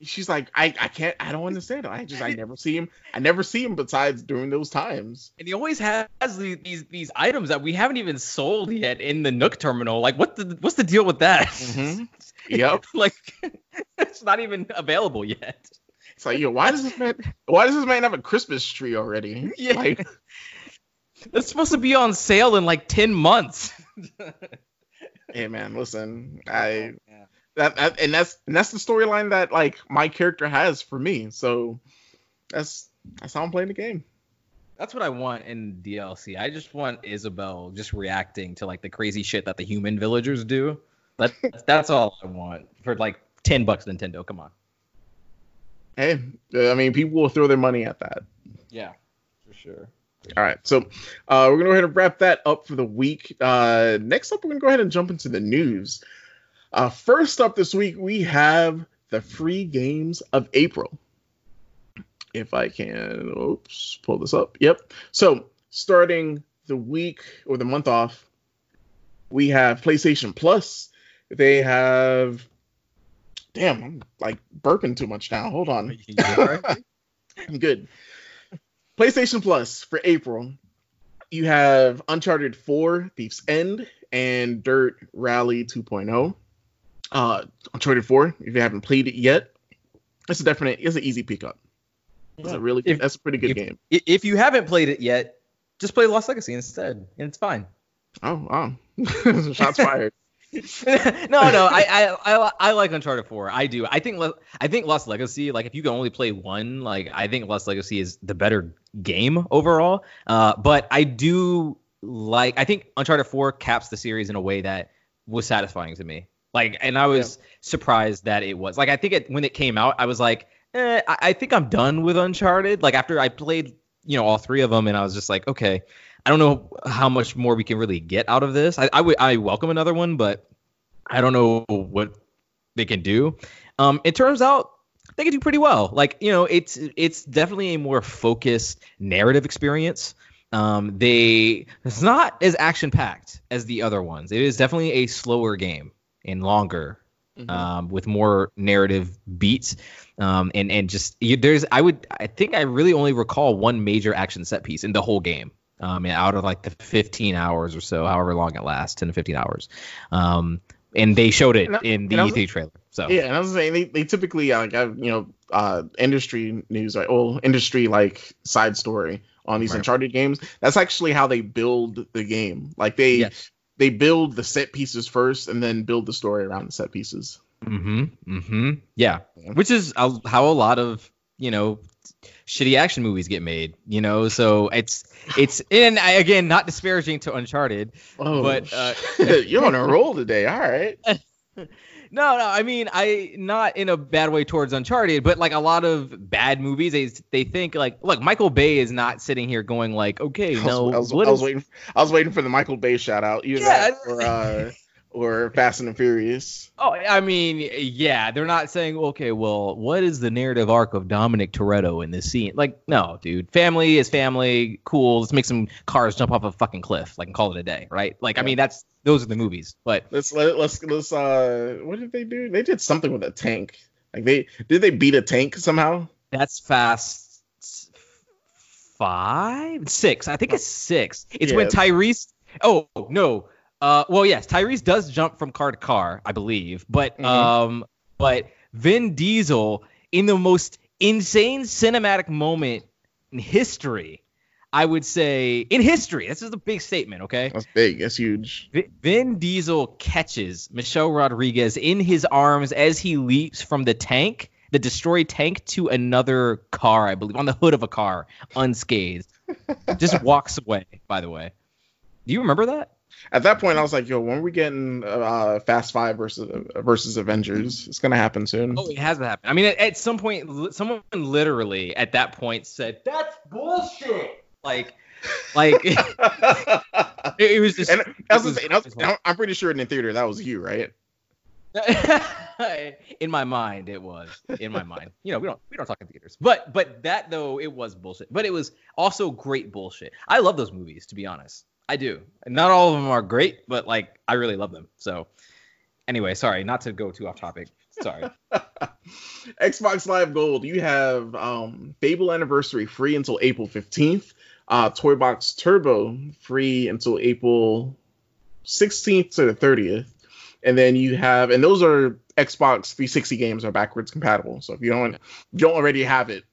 Speaker 1: She's like, I, I can't, I don't understand. I just, I never see him. I never see him besides during those times.
Speaker 2: and he always has these these, these items that we haven't even sold yet in the Nook terminal. Like, what the what's the deal with that?
Speaker 1: Mhm. Yep.
Speaker 2: like, it's not even available yet.
Speaker 1: It's like, yo, why does this man, why does this man have a Christmas tree already?
Speaker 2: Yeah.
Speaker 1: Like,
Speaker 2: It's supposed to be on sale in like 10 months.
Speaker 1: hey man, listen, I, that, that and that's and that's the storyline that like my character has for me. So that's that's how I'm playing the game.
Speaker 2: That's what I want in DLC. I just want Isabelle just reacting to like the crazy shit that the human villagers do. That, that's all I want for like 10 bucks Nintendo. Come on.
Speaker 1: Hey, I mean, people will throw their money at that.
Speaker 2: Yeah, for sure.
Speaker 1: All right, so uh, we're gonna go ahead and wrap that up for the week. Uh, next up, we're gonna go ahead and jump into the news. Uh, first up this week, we have the free games of April. If I can, oops, pull this up. Yep. So starting the week or the month off, We have PlayStation Plus. They have. Damn, I'm like burping too much now. Hold on. I'm good. PlayStation Plus for April. You have Uncharted 4, Thief's End, and Dirt Rally 2.0. Uh, Uncharted 4, if you haven't played it yet, it's a definite, it's an easy pickup. It's a really, if, that's a pretty good
Speaker 2: if,
Speaker 1: game.
Speaker 2: If you haven't played it yet, just play Lost Legacy instead, and it's fine.
Speaker 1: Oh, wow. Shots fired.
Speaker 2: no, no, I, I, I, I, like Uncharted 4. I do. I think I think Lost Legacy, like if you can only play one, like I think Lost Legacy is the better game overall. Uh, but I do like. I think Uncharted 4 caps the series in a way that was satisfying to me. Like, and I was yeah. surprised that it was. Like, I think it when it came out, I was like, eh, I, I think I'm done with Uncharted. Like after I played, you know, all three of them, and I was just like, okay, I don't know how much more we can really get out of this. I, I, w- I welcome another one, but I don't know what they can do. Um, it turns out they can do pretty well. Like you know, it's it's definitely a more focused narrative experience. Um, they it's not as action packed as the other ones. It is definitely a slower game and longer, mm-hmm. um, with more narrative beats. Um, and and just you, there's I would I think I really only recall one major action set piece in the whole game um, out of like the 15 hours or so, however long it lasts, 10 to 15 hours. Um, and they showed it I, in the E3 trailer. So
Speaker 1: yeah, and I was saying they, they typically uh, like have, you know uh, industry news like industry like side story on these right. Uncharted games. That's actually how they build the game. Like they yes. they build the set pieces first and then build the story around the set pieces.
Speaker 2: Mm-hmm. Mm-hmm. Yeah. yeah. Which is how a lot of you know shitty action movies get made, you know. So it's it's and I, again not disparaging to Uncharted, oh, but uh,
Speaker 1: you're on a roll today. All right.
Speaker 2: No, no, I mean I not in a bad way towards Uncharted, but like a lot of bad movies, they they think like look, Michael Bay is not sitting here going like, okay, no,
Speaker 1: I was, I was, I was waiting, I was waiting for the Michael Bay shout out. Either yeah, that or uh, or Fast and the Furious.
Speaker 2: Oh, I mean, yeah, they're not saying, okay, well, what is the narrative arc of Dominic Toretto in this scene? Like, no, dude, family is family, cool. Let's make some cars jump off a fucking cliff, like, and call it a day, right? Like, yeah. I mean, that's those are the movies. But
Speaker 1: let's let, let's let's uh, what did they do? They did something with a tank. Like they did they beat a tank somehow?
Speaker 2: That's fast five, six. I think it's six. It's yeah. when Tyrese. Oh no, uh, well, yes, Tyrese does jump from car to car, I believe, but mm-hmm. um, but Vin Diesel in the most insane cinematic moment in history, I would say in history. This is a big statement, okay?
Speaker 1: That's big. That's huge.
Speaker 2: Vin Diesel catches Michelle Rodriguez in his arms as he leaps from the tank, the destroyed tank, to another car, I believe, on the hood of a car, unscathed. Just walks away. By the way, do you remember that?
Speaker 1: At that point, I was like, "Yo, when are we getting uh, Fast Five versus uh, versus Avengers? It's gonna happen soon."
Speaker 2: Oh, it hasn't happened. I mean, at, at some point, someone literally at that point said, "That's bullshit." Like, like it, it, was just.
Speaker 1: And I was, saying, I was, I'm pretty sure in the theater that was you, right?
Speaker 2: in my mind, it was. In my mind, you know, we don't we don't talk in theaters, but but that though it was bullshit. But it was also great bullshit. I love those movies, to be honest. I do. And not all of them are great, but like I really love them. So anyway, sorry, not to go too off topic. Sorry.
Speaker 1: Xbox Live Gold, you have um, Fable Anniversary free until April 15th. Uh, Toy Box Turbo free until April 16th to the 30th. And then you have, and those are Xbox 360 games are backwards compatible. So if you don't, if you don't already have it,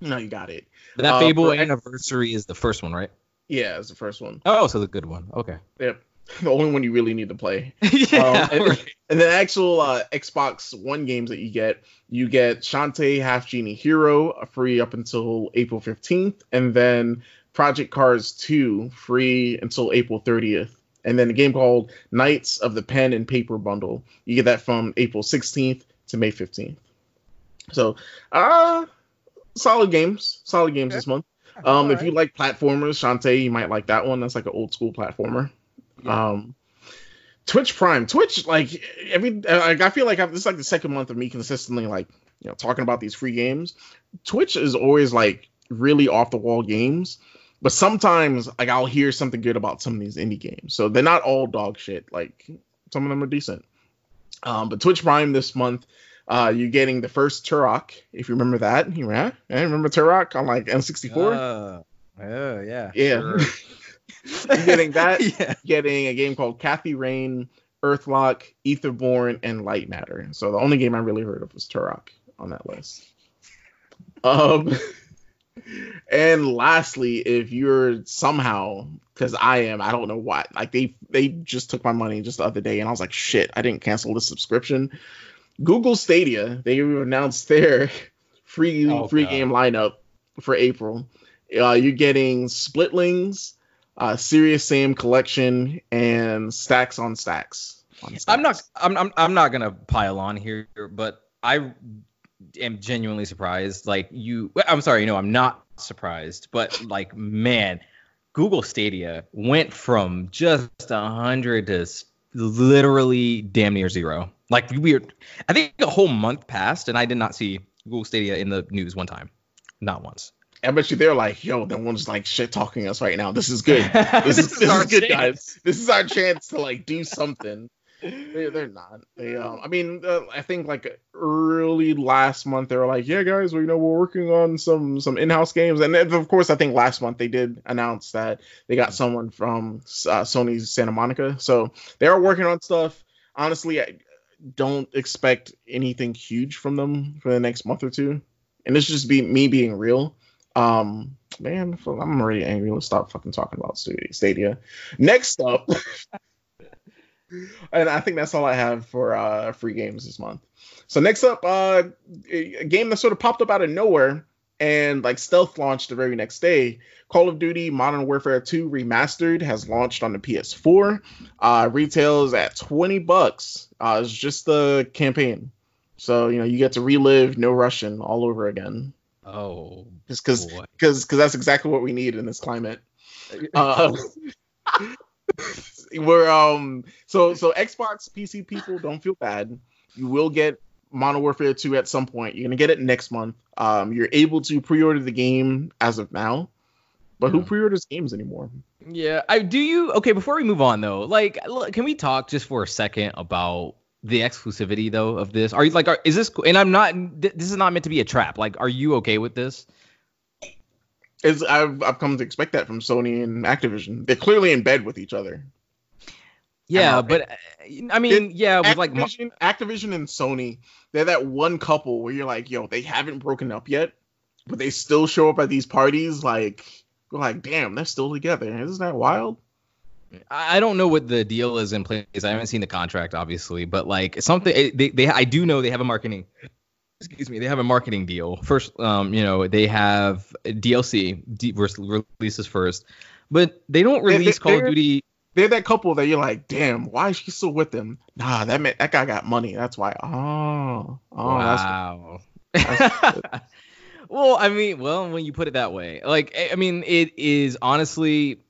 Speaker 1: no, you got it.
Speaker 2: But that uh, Fable Anniversary is the first one, right?
Speaker 1: Yeah, it's the first one.
Speaker 2: Oh, so the good one. Okay.
Speaker 1: Yep. The only one you really need to play. yeah. Um, and, right. and the actual uh, Xbox One games that you get, you get Shantae Half Genie Hero free up until April 15th, and then Project Cars 2 free until April 30th. And then a game called Knights of the Pen and Paper Bundle. You get that from April 16th to May 15th. So, uh solid games, solid games okay. this month. Um, if you like platformers, Shantae, you might like that one. That's like an old school platformer. Yeah. Um, Twitch Prime, Twitch, like every, like I feel like I've, this is like the second month of me consistently like you know talking about these free games. Twitch is always like really off the wall games. but sometimes like I'll hear something good about some of these indie games. So they're not all dog shit. Like some of them are decent. Um, but Twitch Prime this month, uh, you're getting the first Turok, if you remember that. You yeah, remember Turok on like N64?
Speaker 2: Uh, oh yeah.
Speaker 1: Yeah. Sure. you're getting that. yeah. Getting a game called Kathy Rain, Earthlock, Aetherborn, and Light Matter. So the only game I really heard of was Turok on that list. Um and lastly, if you're somehow, because I am, I don't know why, like they they just took my money just the other day, and I was like, shit, I didn't cancel the subscription. Google Stadia, they announced their free oh, free God. game lineup for April. Uh, you're getting Splitlings, uh, Serious Sam Collection, and Stacks on Stacks.
Speaker 2: On stacks. I'm not I'm, I'm I'm not gonna pile on here, but I am genuinely surprised. Like you, I'm sorry, you know, I'm not surprised, but like, man, Google Stadia went from just a hundred to literally damn near zero. Like we were, I think a whole month passed, and I did not see Google Stadia in the news one time, not once.
Speaker 1: I bet you they're like, yo, no one's like shit talking us right now. This is good. This, this is, this is good, chance. guys. This is our chance to like do something they, they're not. They, um, I mean, uh, I think like early last month they were like, yeah, guys, we know we're working on some some in-house games, and then, of course, I think last month they did announce that they got someone from uh, Sony's Santa Monica, so they are working on stuff. Honestly, I don't expect anything huge from them for the next month or two, and this just be me being real. Um, man, I'm already angry. Let's stop fucking talking about Stadia. Next up. and I think that's all I have for uh, free games this month. So next up, uh, a game that sort of popped up out of nowhere and like stealth launched the very next day. Call of Duty Modern Warfare 2 Remastered has launched on the PS4. Uh, retails at 20 bucks. Uh, it's just the campaign, so you know you get to relive No Russian all over again.
Speaker 2: Oh,
Speaker 1: just because because because that's exactly what we need in this climate. Uh, we're um so so Xbox PC people don't feel bad. You will get Modern Warfare 2 at some point. You're gonna get it next month. Um, you're able to pre-order the game as of now, but yeah. who pre-orders games anymore?
Speaker 2: Yeah, I do. You okay? Before we move on though, like, can we talk just for a second about the exclusivity though of this? Are you like, are, is this? And I'm not. This is not meant to be a trap. Like, are you okay with this?
Speaker 1: Is I've I've come to expect that from Sony and Activision. They're clearly in bed with each other.
Speaker 2: Yeah, but uh, I mean, it, yeah, with like
Speaker 1: Activision and Sony, they're that one couple where you're like, yo, they haven't broken up yet, but they still show up at these parties. Like, we're like, damn, they're still together. Isn't that wild?
Speaker 2: I don't know what the deal is in place. I haven't seen the contract, obviously, but like something they, they I do know they have a marketing. Excuse me, they have a marketing deal. First, um, you know, they have DLC D- releases first, but they don't release they, Call of Duty
Speaker 1: they're that couple that you're like, damn, why is she still with him? Nah, that man, that guy got money. That's why. Oh, oh,
Speaker 2: wow. That's, that's well, I mean, well, when you put it that way, like, I mean, it is honestly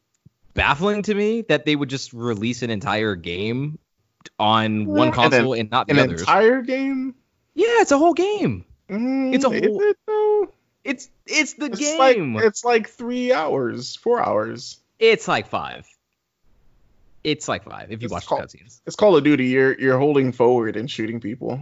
Speaker 2: baffling to me that they would just release an entire game on one console and, then, and not the
Speaker 1: an
Speaker 2: others.
Speaker 1: entire game?
Speaker 2: Yeah, it's a whole game.
Speaker 1: Mm,
Speaker 2: it's a
Speaker 1: whole. It, though?
Speaker 2: it's it's the
Speaker 1: it's
Speaker 2: game.
Speaker 1: Like, it's like three hours, four hours.
Speaker 2: It's like five. It's like five if you it's watch call, the cutscenes.
Speaker 1: It's Call of Duty. You're you're holding forward and shooting people.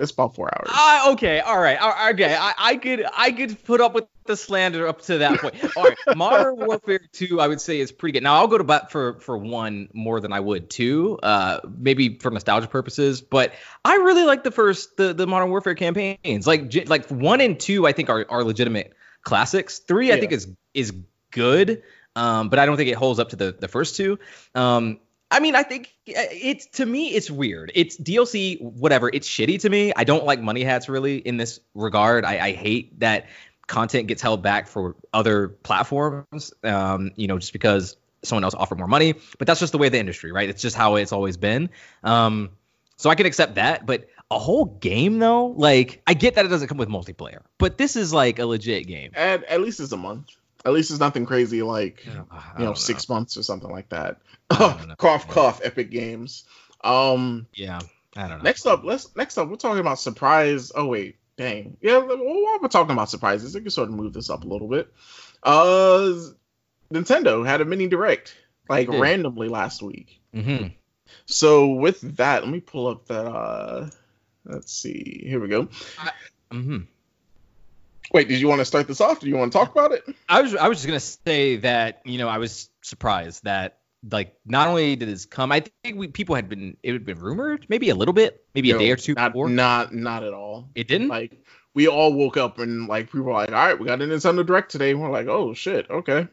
Speaker 1: It's about four hours.
Speaker 2: Uh, okay, all right, okay. I, I could I could put up with the slander up to that point. All right, Modern Warfare Two, I would say is pretty good. Now I'll go to bat for for one more than I would two, uh, maybe for nostalgia purposes. But I really like the first the the Modern Warfare campaigns. Like like one and two, I think are are legitimate classics. Three, yeah. I think is is good. Um, but I don't think it holds up to the the first two. Um, I mean, I think uh, it's to me, it's weird. It's DLC, whatever. It's shitty to me. I don't like money hats really in this regard. I, I hate that content gets held back for other platforms. Um, you know, just because someone else offered more money. But that's just the way the industry, right? It's just how it's always been. Um, so I can accept that, but a whole game though, like I get that it doesn't come with multiplayer, but this is like a legit game.
Speaker 1: At at least it's a month. At least it's nothing crazy like you know six know. months or something like that. cough, cough. Epic Games. Um.
Speaker 2: Yeah. I don't know.
Speaker 1: Next up, let's next up we're talking about surprise. Oh wait, dang. Yeah, while we're talking about surprises, I can sort of move this up a little bit. Uh, Nintendo had a mini direct like randomly last week.
Speaker 2: Mm-hmm.
Speaker 1: So with that, let me pull up that. uh Let's see. Here we go.
Speaker 2: Mm-hmm.
Speaker 1: Wait, did you want to start this off? Do you want to talk about it?
Speaker 2: I was I was just gonna say that you know I was surprised that like not only did this come, I think we people had been it had been rumored maybe a little bit, maybe a day or two
Speaker 1: not,
Speaker 2: before.
Speaker 1: Not not at all.
Speaker 2: It didn't.
Speaker 1: Like we all woke up and like people were like, all right, we got a Nintendo Direct today. And we're like, oh shit, okay.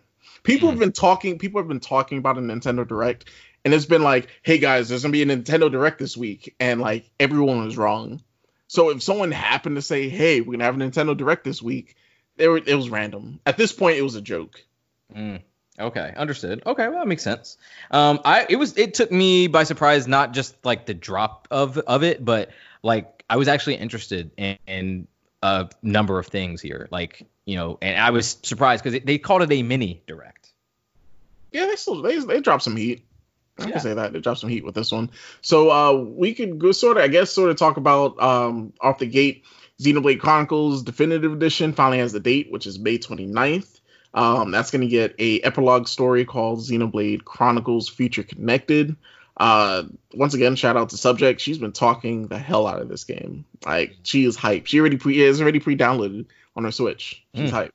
Speaker 1: People
Speaker 2: Hmm.
Speaker 1: have been talking. People have been talking about a Nintendo Direct, and it's been like, hey guys, there's gonna be a Nintendo Direct this week, and like everyone was wrong. So if someone happened to say, hey, we're gonna have a Nintendo Direct this week, it, were- it was random. At this point, it was a joke.
Speaker 2: Mm, okay, understood. Okay, well that makes sense. Um, I it was it took me by surprise, not just like the drop of of it, but like I was actually interested in, in a number of things here. Like you know, and I was surprised because they called it a mini direct.
Speaker 1: Yeah, they still they they dropped some heat. I
Speaker 2: Yeah.
Speaker 1: can say that they dropped some heat with this one. So uh, we could go sort of, I guess, sort of talk about um, off the gate. Xenoblade Chronicles Definitive Edition finally has the date, which is May 29th. Um, that's going to get a epilogue story called Xenoblade Chronicles Future Connected. Uh, once again, shout out to Subject. She's been talking the hell out of this game. Like she is hyped. She already pre is already pre-downloaded on her Switch. She's
Speaker 2: Mm.
Speaker 1: hyped.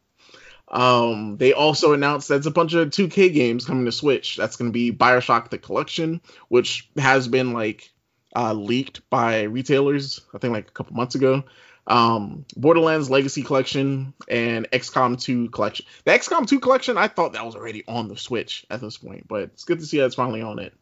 Speaker 1: Um, they also announced there's a bunch of 2K games coming to Switch. That's going to be Bioshock the Collection, which has been like uh, leaked by retailers. I think like a couple months ago. Um, Borderlands Legacy Collection and XCOM 2 Collection. The XCOM 2 Collection, I thought that was already on the Switch at this point, but it's good to see that it's finally on it.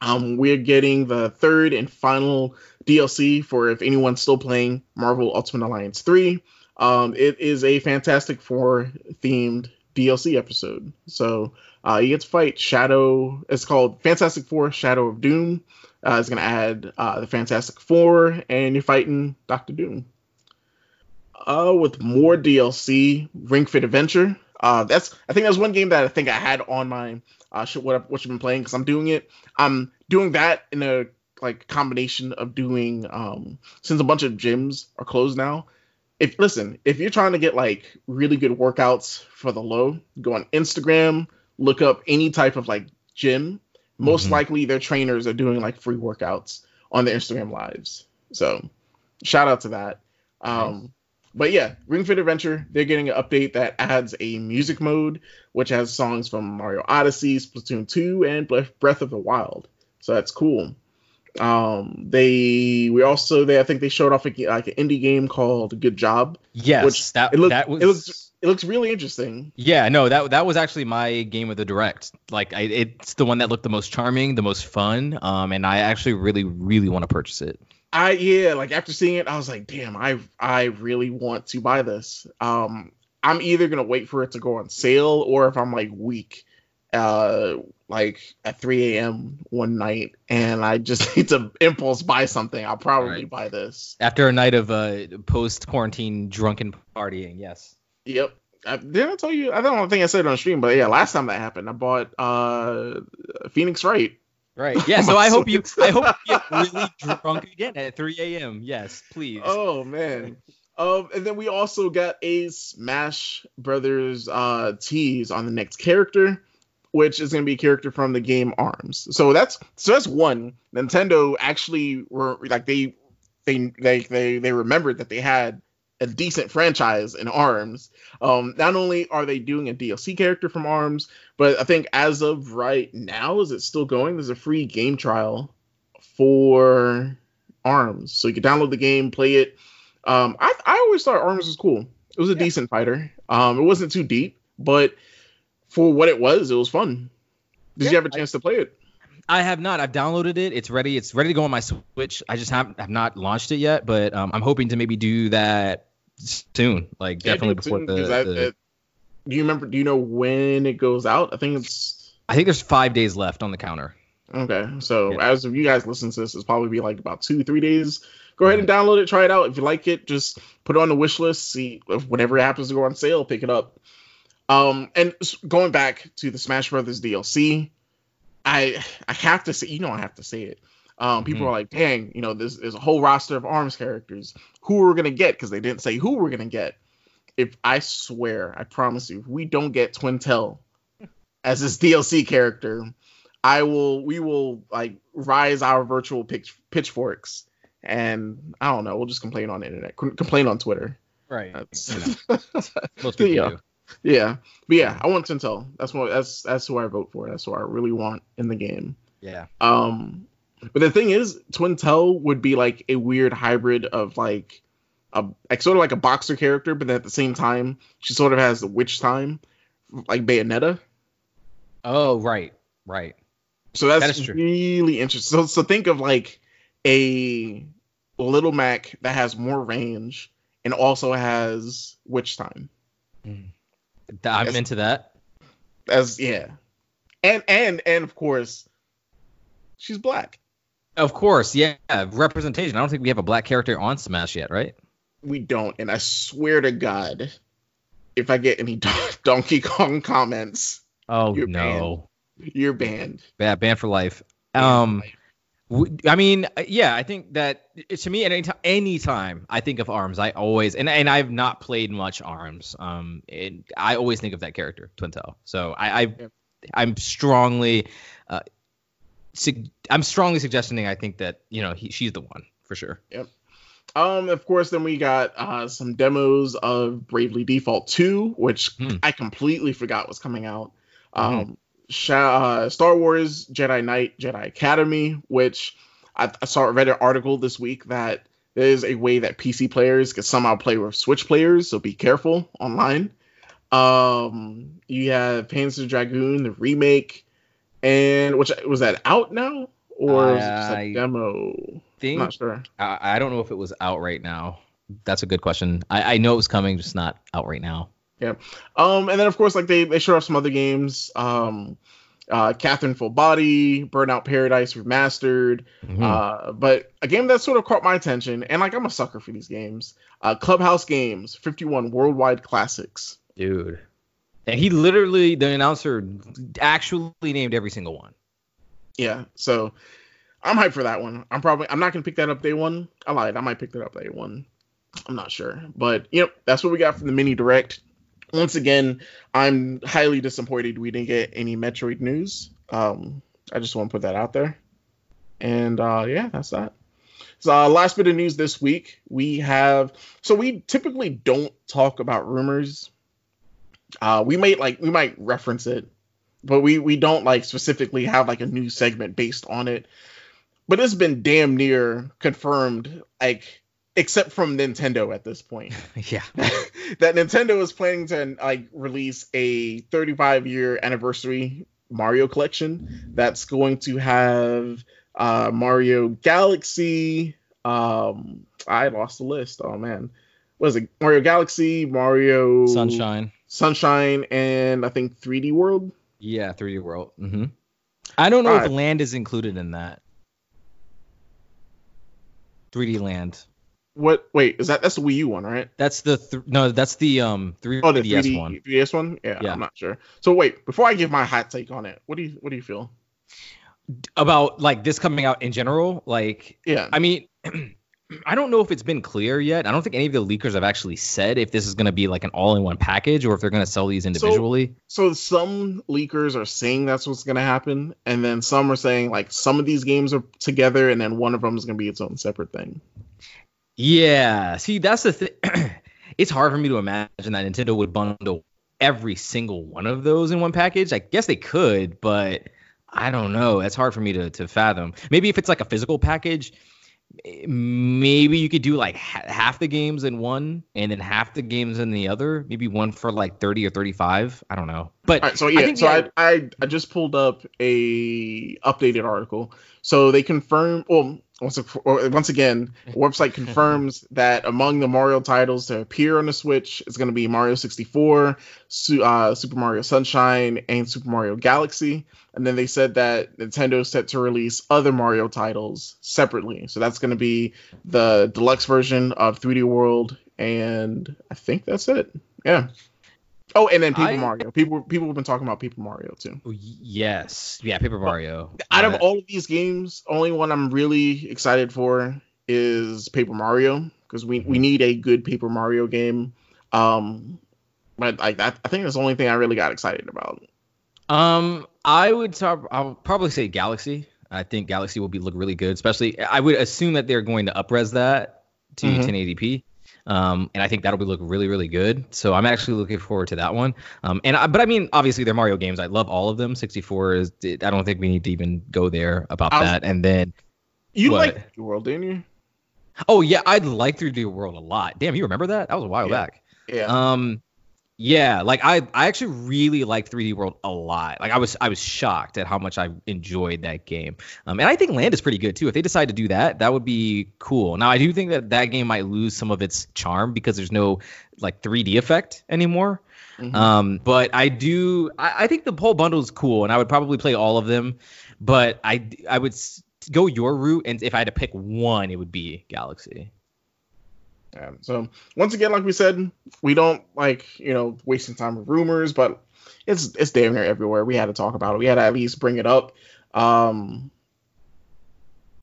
Speaker 1: Um, we're getting the third and final DLC for if anyone's still playing Marvel Ultimate Alliance 3. Um, it is a Fantastic Four themed DLC episode. So uh, you get to fight Shadow. It's called Fantastic Four Shadow of Doom. Uh, it's going to add uh, the Fantastic Four, and you're fighting Doctor Doom. Uh, with more DLC, Ring Fit Adventure. Uh, that's I think that's one game that I think I had on my uh, what what you've been playing because I'm doing it. I'm doing that in a like combination of doing um since a bunch of gyms are closed now if listen, if you're trying to get like really good workouts for the low, go on Instagram, look up any type of like gym. Most
Speaker 2: Mhm.
Speaker 1: likely their trainers are doing like free workouts on their Instagram lives. So shout out to that. Um but yeah, Ring Fit Adventure, they're getting an update that adds a music mode, which has songs from Mario Odyssey, Splatoon 2, and Breath of the Wild. So that's cool. Um, they we also they I think they showed off a, like an indie game called Good Job.
Speaker 2: Yes,
Speaker 1: Which-
Speaker 2: that
Speaker 1: it looked-
Speaker 2: that was.
Speaker 1: it looks- It looks really interesting.
Speaker 2: yeah, no, that that was actually my game of the direct. Like, I, it's the one that looked the most charming, the most fun, um, and I actually really, really want to purchase it.
Speaker 1: I yeah, like after seeing it, I was like, damn, I I really want to buy this. Um, I'm either gonna wait for it to go on sale or if I'm like weak, uh, like at 3 a.m. one night and I just need to impulse buy something, I'll probably
Speaker 2: Right.
Speaker 1: buy this.
Speaker 2: After a night of uh, post quarantine drunken partying, yes.
Speaker 1: Yep. I, didn't I tell you? I don't think I said it on stream, but yeah, last time that happened, I bought uh Phoenix Wright.
Speaker 2: Right. Yeah. So I hope you. I hope you get really drunk again at 3 a.m. Yes, please.
Speaker 1: Oh man. Um, and then we also got a Smash Brothers uh tease on the next character, which is gonna be a character from the game Arms. So that's so that's one. Nintendo actually were like they they they they, they remembered that they had a decent franchise in Arms. Um, not only are they doing a DLC character from Arms, but I think as of right now, is it still going? There's a free game trial for Arms, so you can download the game, play it. Um, I I always thought Arms was cool. It was a
Speaker 2: Yeah.
Speaker 1: decent fighter. Um, it wasn't too deep, but for what it was, it was fun. Did you have a chance to play it?
Speaker 2: I have not. I've downloaded it. It's ready. It's ready to go on my Switch. I just have have not launched it yet, but um, I'm hoping to maybe do that soon. Like
Speaker 1: Yeah,
Speaker 2: definitely before
Speaker 1: soon,
Speaker 2: the.
Speaker 1: 'cause that-
Speaker 2: the-
Speaker 1: that- do you remember? Do you know when it goes out? I think it's
Speaker 2: I think there's five days left on the counter.
Speaker 1: Okay, so
Speaker 2: Yeah.
Speaker 1: as of you guys listen to this, it's probably be like about two, three days. Go ahead and download it, try it out. If you like it, just put it on the wish list. See if whenever it happens to go on sale, pick it up. Um, and going back to the Smash Brothers DLC, I I have to say, you know, I have to say it. Um, people
Speaker 2: Mhm.
Speaker 1: are like, dang, you know, there's there's a whole roster of Arms characters. Who we're gonna get? Because they didn't say who we're gonna get. If I swear, I promise you, if we don't get Twintelle as this DLC character, I will we will like rise our virtual pitch, pitchforks and I don't know, we'll just complain on the internet, complain on Twitter.
Speaker 2: Right. You know, most people
Speaker 1: yeah.
Speaker 2: do.
Speaker 1: Yeah, but yeah, I want Twintelle. That's what that's that's who I vote for. That's who I really want in the game.
Speaker 2: Yeah.
Speaker 1: Um, but the thing is, Twintelle would be like a weird hybrid of like a like sort of like a boxer character, but at the same time, she sort of has the witch time, like Bayonetta.
Speaker 2: Oh, right, right.
Speaker 1: So that's
Speaker 2: That is true.
Speaker 1: really interesting. So so think of like a little Mac that has more range and also has witch time.
Speaker 2: Th- I'm
Speaker 1: Yes.
Speaker 2: into that.
Speaker 1: As yeah, and and and of course, she's black.
Speaker 2: Of course, yeah. Representation. I don't think we have a black character on Smash yet, right?
Speaker 1: We don't, and I swear to God, if I get any Donkey Kong comments,
Speaker 2: Oh
Speaker 1: You're
Speaker 2: no.
Speaker 1: you're banned.
Speaker 2: Yeah, banned for life.
Speaker 1: Banned
Speaker 2: Um,
Speaker 1: for life.
Speaker 2: I mean, uh, yeah, I think that to me, at any time, anytime I think of Arms, I always and and I've not played much Arms. Um, and I always think of that character, Twintelle. So I, I
Speaker 1: Yep.
Speaker 2: I'm strongly, uh, sug- I'm strongly suggesting I think that you know he, she's the one for sure. Yep.
Speaker 1: Um, of course, then we got uh, some demos of Bravely Default 2, which
Speaker 2: Hmm.
Speaker 1: I completely forgot was coming out.
Speaker 2: Mhm.
Speaker 1: Um, uh, Star Wars Jedi Knight Jedi Academy, which I, I saw read an article this week that there is a way that PC players can somehow play with Switch players, so be careful online. Um, you have Panzer Dragoon, the remake, and which was that out now or is it just a
Speaker 2: I
Speaker 1: demo? I'm not sure.
Speaker 2: I, I don't know if it was out right now. That's a good question. I, I know it was coming, just not out right now.
Speaker 1: Um, and then of course, like they they showed off some other games. Um, uh, Catherine Full Body, Burnout Paradise Remastered.
Speaker 2: Mhm.
Speaker 1: Uh, but a game that sort of caught my attention, and like I'm a sucker for these games. Uh, Clubhouse Games, 51 Worldwide Classics.
Speaker 2: Dude. And he literally, the announcer, actually named every single one.
Speaker 1: Yeah, so I'm hyped for that one. I'm probably I'm not gonna pick that up day one. I lied. I might pick that up day one. I'm not sure, but you know that's what we got from the mini direct. Once again, I'm highly disappointed we didn't get any Metroid news. Um, I just want to put that out there. And uh, yeah, that's that. So uh, last bit of news this week, we have. So we typically don't talk about rumors. Uh, we might like we might reference it, but we we don't like specifically have like a new segment based on it. But it's been damn near confirmed, like except from Nintendo at this point
Speaker 2: yeah.
Speaker 1: that Nintendo is planning to like release a 35 year anniversary Mario collection that's going to have uh, Mario Galaxy. Um, I lost the list. Oh man, what is it? Mario Galaxy, Mario
Speaker 2: Sunshine.
Speaker 1: Sunshine, and I think 3D World.
Speaker 2: Yeah, 3D World. Mm-hmm. I don't know
Speaker 1: Right.
Speaker 2: if land is included in that. 3D Land.
Speaker 1: What? Wait, is that that's the Wii U one, right?
Speaker 2: That's the th- no. That's the um 3DS
Speaker 1: Oh, the 3D
Speaker 2: one.
Speaker 1: 3DS one. Yeah,
Speaker 2: Yeah.
Speaker 1: I'm not sure. So wait, before I give my hot take on it, what do you what do you feel?
Speaker 2: About like this coming out in general. Like
Speaker 1: Yeah.
Speaker 2: I mean, I don't know if it's been clear yet. I don't think any of the leakers have actually said if this is going to be like an all-in-one package or if they're going to sell these individually.
Speaker 1: so some leakers are saying that's what's going to happen and then some are saying like some of these games are together and then one of them is going to be its own separate thing
Speaker 2: yeah. See, that's the thing. it's hard for me to imagine that Nintendo would bundle every single one of those in one package. I guess they could, but I don't know. It's hard for me to to fathom. Maybe if it's like a physical package, maybe you could do like ha- half the games in one and then half the games in the other. Maybe one for like 30 or 35. I don't know. But
Speaker 1: right so
Speaker 2: I
Speaker 1: yeah
Speaker 2: think
Speaker 1: so I, I i just pulled up a updated article so they confirm well once, or once again website confirms that among the mario titles to appear on the switch is going to be mario 64 Su- uh, super mario sunshine and super mario galaxy. And then they said that nintendo's set to release other mario titles separately. So that's going to be the deluxe version of 3d world and i think that's it. Yeah Oh, and then Paper
Speaker 2: I-
Speaker 1: Mario. People people have been talking about Paper Mario too.
Speaker 2: Oh, yes. Yeah, Paper Mario.
Speaker 1: Out of all of these games, only one I'm really excited for is Paper Mario because we, we need a good Paper Mario game. Um, but like that, I think that's the only thing I really got excited about.
Speaker 2: Um, I would talk, I'll probably say Galaxy. I think Galaxy will be look really good, especially I would assume that they're going to upres that to mm-hmm. 1080p. Um, and I think that'll be look really, really good. So I'm actually looking forward to that one. Um, and I, but I mean, obviously they're Mario games. I love all of them. 64 is. I don't think we need to even go there about was, that. And then
Speaker 1: you like the world, didn't you?
Speaker 2: Oh yeah, I'd like 3D World a lot. Damn, you remember that? That was a while
Speaker 1: yeah.
Speaker 2: back.
Speaker 1: Yeah.
Speaker 2: Um, yeah, like I I actually really like 3D World a lot. Like I was I was shocked at how much I enjoyed that game. Um, and I think Land is pretty good too. If they decide to do that, that would be cool. Now I do think that that game might lose some of its charm because there's no like 3D effect anymore. Mm-hmm. Um, but I do I, I think the whole bundle is cool, and I would probably play all of them. But I I would go your route, and if I had to pick one, it would be Galaxy.
Speaker 1: Yeah. So once again, like we said, we don't like you know wasting time with rumors, but it's it's damn near everywhere. We had to talk about it. We had to at least bring it up. Um,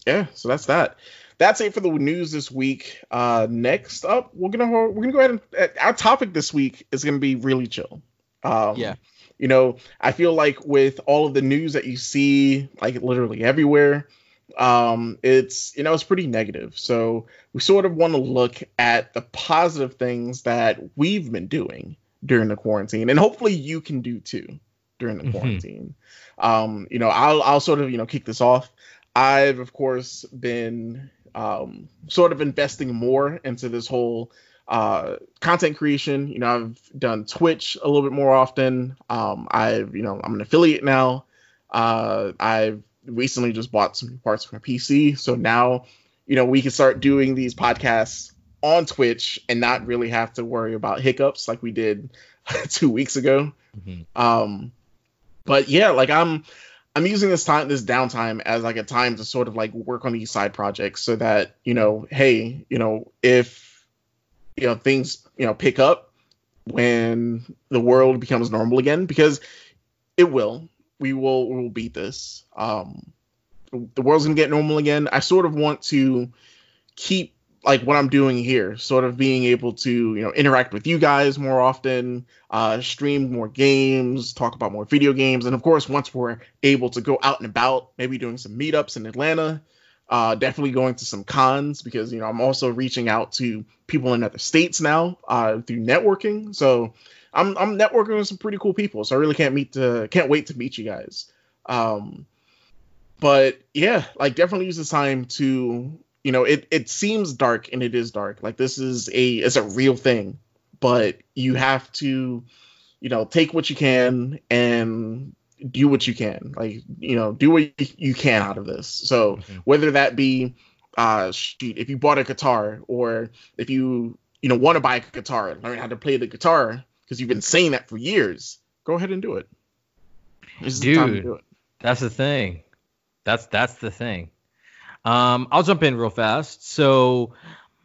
Speaker 1: yeah. So that's that. That's it for the news this week. Uh, next up, we're gonna we're gonna go ahead and uh, our topic this week is gonna be really chill. Um,
Speaker 2: yeah.
Speaker 1: You know, I feel like with all of the news that you see, like literally everywhere, um, it's you know it's pretty negative. So we sort of want to look at the positive things that we've been doing during the quarantine, and hopefully you can do too during the mm-hmm. quarantine. Um, you know, I'll I'll sort of you know kick this off. I've of course been um, sort of investing more into this whole uh, content creation. You know, I've done Twitch a little bit more often. Um, I've you know I'm an affiliate now. Uh, I've recently just bought some parts for my PC. So now, you know, we can start doing these podcasts on Twitch and not really have to worry about hiccups like we did two weeks ago. Mm-hmm. Um, but yeah, like I'm I'm using this time this downtime as like a time to sort of like work on these side projects so that you know, hey, you know, if you know things you know pick up when the world becomes normal again because it will we will we will beat this. Um, the world's gonna get normal again. I sort of want to keep like what I'm doing here, sort of being able to you know interact with you guys more often, uh, stream more games, talk about more video games, and of course once we're able to go out and about, maybe doing some meetups in Atlanta. Uh, definitely going to some cons because you know I'm also reaching out to people in other states now uh, through networking. So I'm I'm networking with some pretty cool people, so I really can't meet to can't wait to meet you guys. Um, but yeah, like definitely use the time to you know it it seems dark and it is dark. Like this is a it's a real thing, but you have to you know take what you can and do what you can. Like you know do what you can out of this. So mm-hmm. whether that be uh shoot if you bought a guitar or if you you know want to buy a guitar and learn how to play the guitar because you've been saying that for years. Go ahead and do it.
Speaker 2: Dude, do it. that's the thing. That's that's the thing. Um, I'll jump in real fast. So,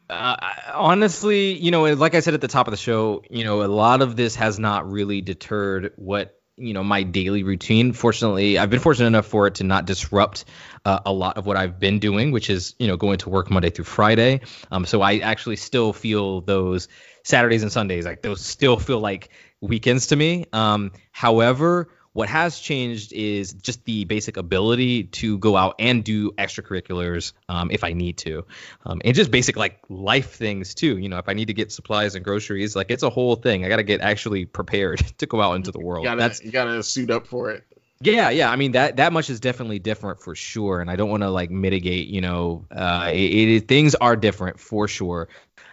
Speaker 2: uh, honestly, you know, like I said at the top of the show, you know, a lot of this has not really deterred what you know my daily routine. Fortunately, I've been fortunate enough for it to not disrupt uh, a lot of what I've been doing, which is you know going to work Monday through Friday. Um, so I actually still feel those Saturdays and Sundays. Like those still feel like weekends to me. Um, however, what has changed is just the basic ability to go out and do extracurriculars um, if I need to, um, and just basic like life things too. You know, if I need to get supplies and groceries, like it's a whole thing. I got to get actually prepared to go out into the world.
Speaker 1: You gotta, That's you gotta suit up for it.
Speaker 2: Yeah, yeah. I mean that that much is definitely different for sure, and I don't want to like mitigate. You know, uh, it, it, things are different for sure.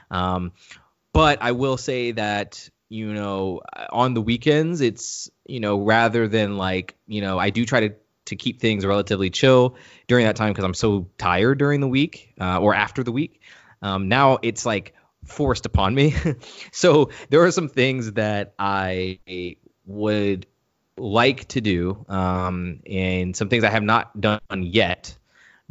Speaker 2: Um, but I will say that you know on the weekends it's you know rather than like you know I do try to to keep things relatively chill during that time because I'm so tired during the week uh, or after the week. Um, now it's like forced upon me. so there are some things that I would like to do um, and some things I have not done yet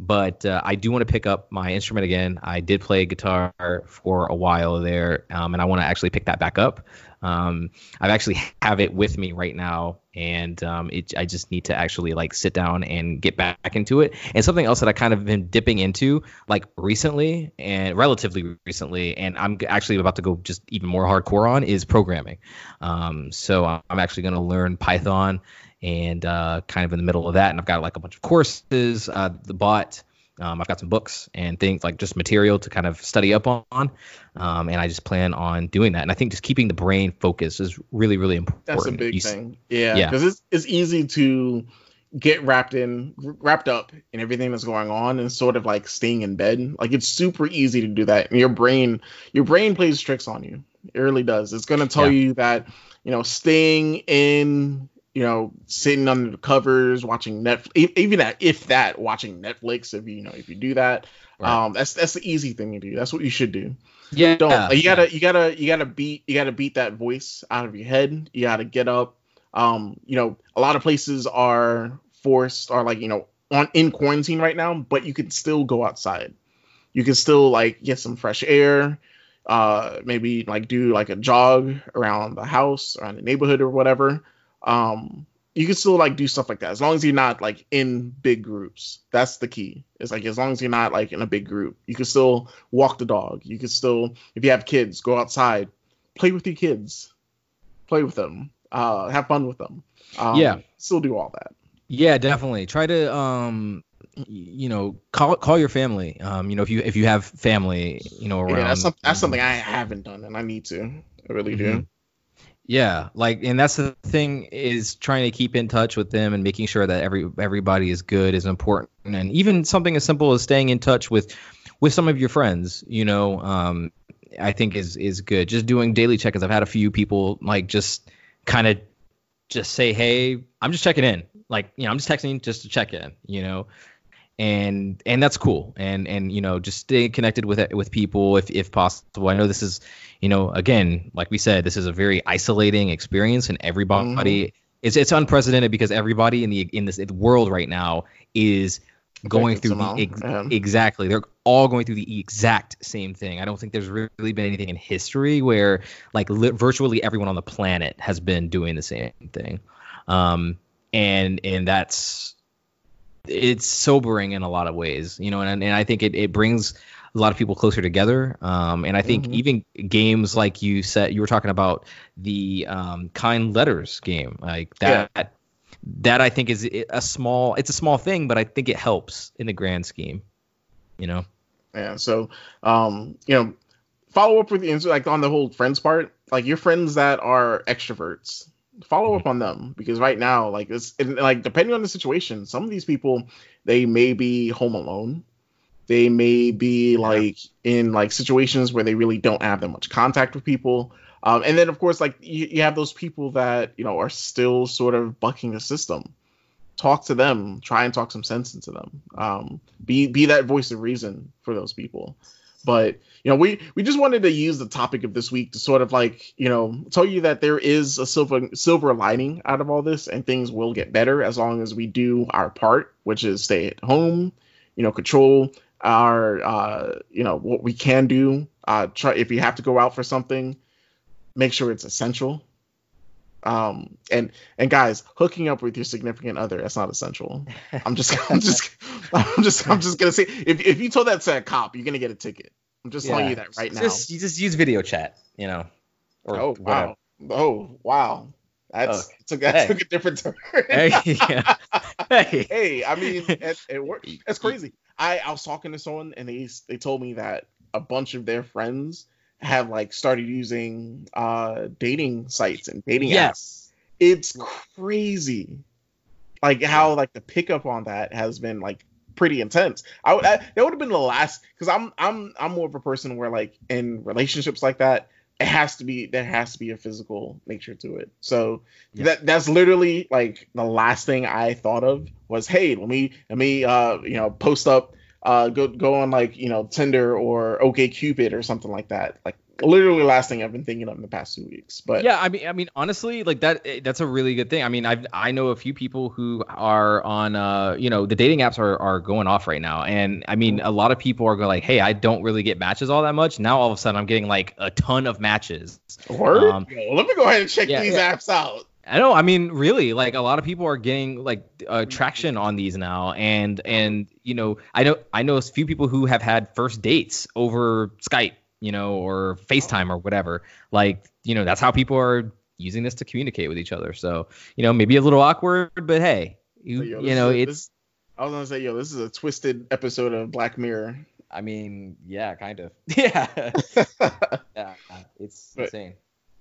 Speaker 2: but uh, I do want to pick up my instrument again. I did play guitar for a while there, um, and I want to actually pick that back up. Um, I actually have it with me right now, and um, it, I just need to actually like sit down and get back into it. And something else that I kind of been dipping into like recently and relatively recently, and I'm actually about to go just even more hardcore on is programming. Um, so I'm actually going to learn Python and uh, kind of in the middle of that. And I've got like a bunch of courses, uh, the bought. Um, I've got some books and things like just material to kind of study up on, um, and I just plan on doing that. And I think just keeping the brain focused is really, really important.
Speaker 1: That's a big you, thing. Yeah, because yeah. it's it's easy to get wrapped in wrapped up in everything that's going on and sort of like staying in bed like it's super easy to do that and your brain your brain plays tricks on you it really does it's going to tell yeah. you that you know staying in you know sitting under the covers watching netflix even that if that watching netflix if you, you know if you do that right. um that's that's the easy thing to do that's what you should do
Speaker 2: yeah
Speaker 1: don't like, you gotta you gotta you gotta beat you gotta beat that voice out of your head you gotta get up um you know a lot of places are forced are like you know on in quarantine right now, but you can still go outside. You can still like get some fresh air, uh, maybe like do like a jog around the house, around the neighborhood or whatever. Um, you can still like do stuff like that as long as you're not like in big groups. That's the key. It's like as long as you're not like in a big group, you can still walk the dog. You can still, if you have kids, go outside, play with your kids, play with them, uh, have fun with them. Um,
Speaker 2: yeah,
Speaker 1: still do all that.
Speaker 2: Yeah, definitely. Try to um you know call call your family. Um you know if you if you have family, you know around. Yeah,
Speaker 1: that's some, that's something I haven't done and I need to. I really mm-hmm. do.
Speaker 2: Yeah, like and that's the thing is trying to keep in touch with them and making sure that every everybody is good is important. And even something as simple as staying in touch with with some of your friends, you know, um I think is is good. Just doing daily check-ins. I've had a few people like just kind of just say, "Hey, I'm just checking in." like you know i'm just texting just to check in you know and and that's cool. And and you know just stay connected with it with people if if possible. I know this is you know again like we said this is a very isolating experience and everybody mm-hmm. it's it's unprecedented because everybody in the in this world right now is going through the ex- yeah. exactly. They're all going through the exact same thing. I don't think there's really been anything in history where like li- virtually everyone on the planet has been doing the same thing. Um and and that's it's sobering in a lot of ways, you know, and, and I think it, it brings a lot of people closer together. Um, and I think mm-hmm. even games like you said, you were talking about the um, kind letters game, like that. Yeah. That I think is a small, it's a small thing, but I think it helps in the grand scheme, you know.
Speaker 1: Yeah. So, um, you know, follow up with the like on the whole friends part, like your friends that are extroverts, follow up on them because right now, like it's like depending on the situation, some of these people they may be home alone. They may be like in like situations where they really don't have that much contact with people. Um, and then of course, like you, you have those people that you know are still sort of bucking the system. Talk to them. Try and talk some sense into them. Um, be be that voice of reason for those people. But you know, we we just wanted to use the topic of this week to sort of like you know tell you that there is a silver silver lining out of all this, and things will get better as long as we do our part, which is stay at home, you know, control our uh, you know what we can do. Uh, try if you have to go out for something, make sure it's essential. Um, and and guys, hooking up with your significant other that's not essential. I'm just I'm just I'm just I'm just gonna say if if you told that to a cop, you're gonna get a ticket. I'm just yeah. telling you that right now.
Speaker 2: Just you just use video chat, you know.
Speaker 1: oh wow! Oh wow! That's oh, took that hey. took a different turn. hey, yeah. hey, hey, I mean, it, it worked. It's crazy. I I was talking to someone and they they told me that a bunch of their friends have like started using uh dating sites and dating yes. apps. It's crazy. Like how like the pickup on that has been like pretty intense. I would that would have been the last because I'm I'm I'm more of a person where like in relationships like that it has to be there has to be a physical nature to it. So yeah. that that's literally like the last thing I thought of was hey let me let me uh you know post up uh go go on like you know Tinder or OkCupid or something like that like literally last thing I've been thinking of in the past two weeks. But
Speaker 2: yeah, I mean, I mean, honestly, like that, eh, that's a really good thing. I mean, I I know a few people who are on, uh, you know, the dating apps are are going off right now, and I mean, a lot of people are going like, hey, I don't really get matches all that much. Now all of a sudden, I'm getting like a ton of matches.
Speaker 1: Word. Um, Yo, let me go ahead and check yeah, these yeah. apps out.
Speaker 2: I know. I mean, really, like a lot of people are getting like uh, traction on these now, and and you know, I know I know a few people who have had first dates over Skype you know, or FaceTime or whatever. Like, you know, that's how people are using this to communicate with each other. So you know, maybe a little awkward, but hey, you
Speaker 1: So, yo,
Speaker 2: you know,
Speaker 1: is
Speaker 2: it's.
Speaker 1: this- I was gonna say, yo, this is a twisted episode of Black Mirror.
Speaker 2: I mean, yeah, kind of. Yeah, yeah, it's
Speaker 1: But-
Speaker 2: insane.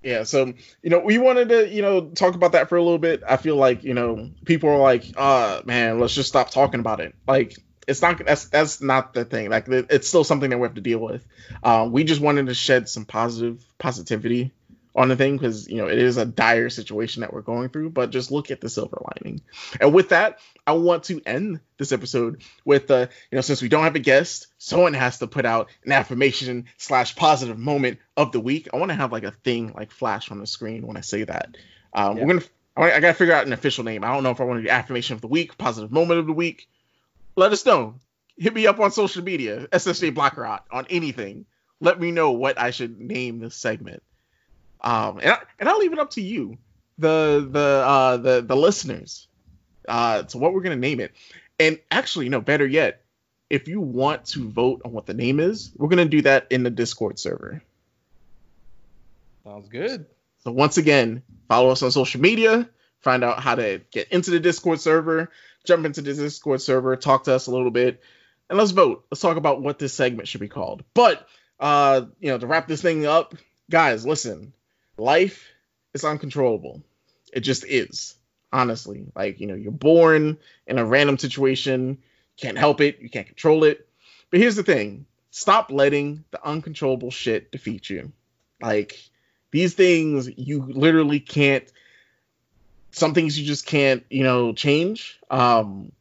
Speaker 1: Yeah, so you know, we wanted to, you know, talk about that for a little bit. I feel like, you know, people are like, uh man, let's just stop talking about it. Like it's not that's that's not the thing. Like it's still something that we have to deal with. Um, we just wanted to shed some positive positivity on the thing because you know it is a dire situation that we're going through. But just look at the silver lining. And with that, I want to end this episode with uh, you know, since we don't have a guest, someone has to put out an affirmation slash positive moment of the week. I want to have like a thing like flash on the screen when I say that. Um,
Speaker 2: Yeah.
Speaker 1: We're gonna. I I gotta figure out an official name. I don't know if I want to do affirmation of the week, positive moment of the week. Let us know. Hit me up on social media, SSJ Blackrot, on anything. Let me know what I should name this segment. Um, and, I, and I'll leave it up to you, the the uh, the the listeners, uh, to what we're gonna name it. And actually, no, better yet, if you want to vote on what the name is, we're gonna do that in the Discord server.
Speaker 2: Sounds good.
Speaker 1: So once again, follow us on social media, find out how to get into the Discord server, jump into the Discord server, talk to us a little bit, and let's vote. Let's talk about what this segment should be called. But uh, you know, to wrap this thing up, guys, listen, life is uncontrollable. It just is. Honestly. Like, you know, you're born in a random situation, can't help it, you can't control it. But here's the thing. Stop letting the uncontrollable shit defeat you. Like these things you literally can't some things you just can't you know change um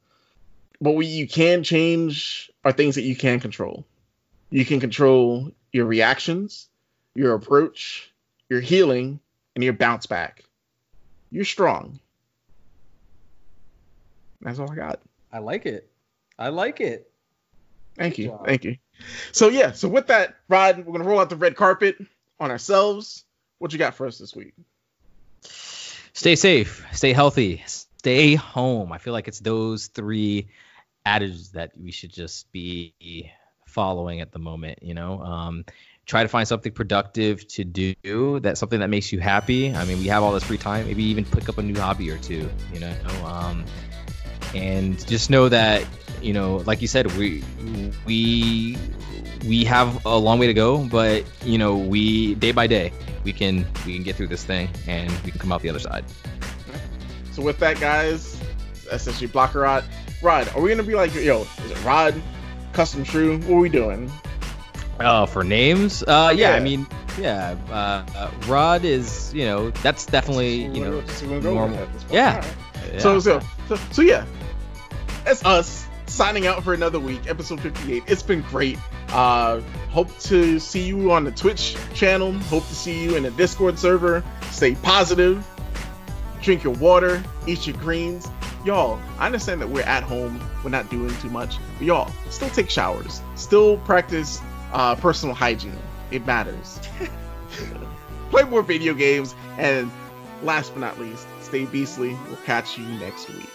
Speaker 1: but what you can change are things that you can control you can control your reactions your approach your healing and your bounce back you're strong that's all i got
Speaker 2: I like it. I like it.
Speaker 1: Thank
Speaker 2: Good
Speaker 1: you.
Speaker 2: job.
Speaker 1: Thank you. So yeah, so with that, Rod, we're gonna roll out the red carpet on ourselves. What you got for us this week?
Speaker 2: Stay safe, stay healthy, stay home. I feel like it's those three adages that we should just be following at the moment, you know. Um, try to find something productive to do that's something that makes you happy. I mean, we have all this free time, maybe even pick up a new hobby or two, you know. Um, and just know that, you know, like you said, we we we have a long way to go, but you know, we day by day we can we can get through this thing and we can come out the other side.
Speaker 1: So with that, guys, SSG Blockerot. Rod, are we gonna be like, yo, is it Rod, Custom True? What are we doing?
Speaker 2: Oh, for names? Uh, yeah,
Speaker 1: Yeah.
Speaker 2: I mean, yeah, uh, uh, Rod is, you know, that's definitely, you know,
Speaker 1: Just gonna go with
Speaker 2: normal.
Speaker 1: that at this point.
Speaker 2: Yeah.
Speaker 1: Alright.
Speaker 2: yeah.
Speaker 1: So, so so so yeah, that's us signing out for another week, episode 58. It's been great. Uh, hope to see you on the Twitch channel. Hope to see you in the Discord server. Stay positive. Drink your water. Eat your greens. Y'all, I understand that we're at home. We're not doing too much. But y'all, still take showers. Still practice uh, personal hygiene. It matters. Play more video games. And last but not least, stay beastly. We'll catch you next week.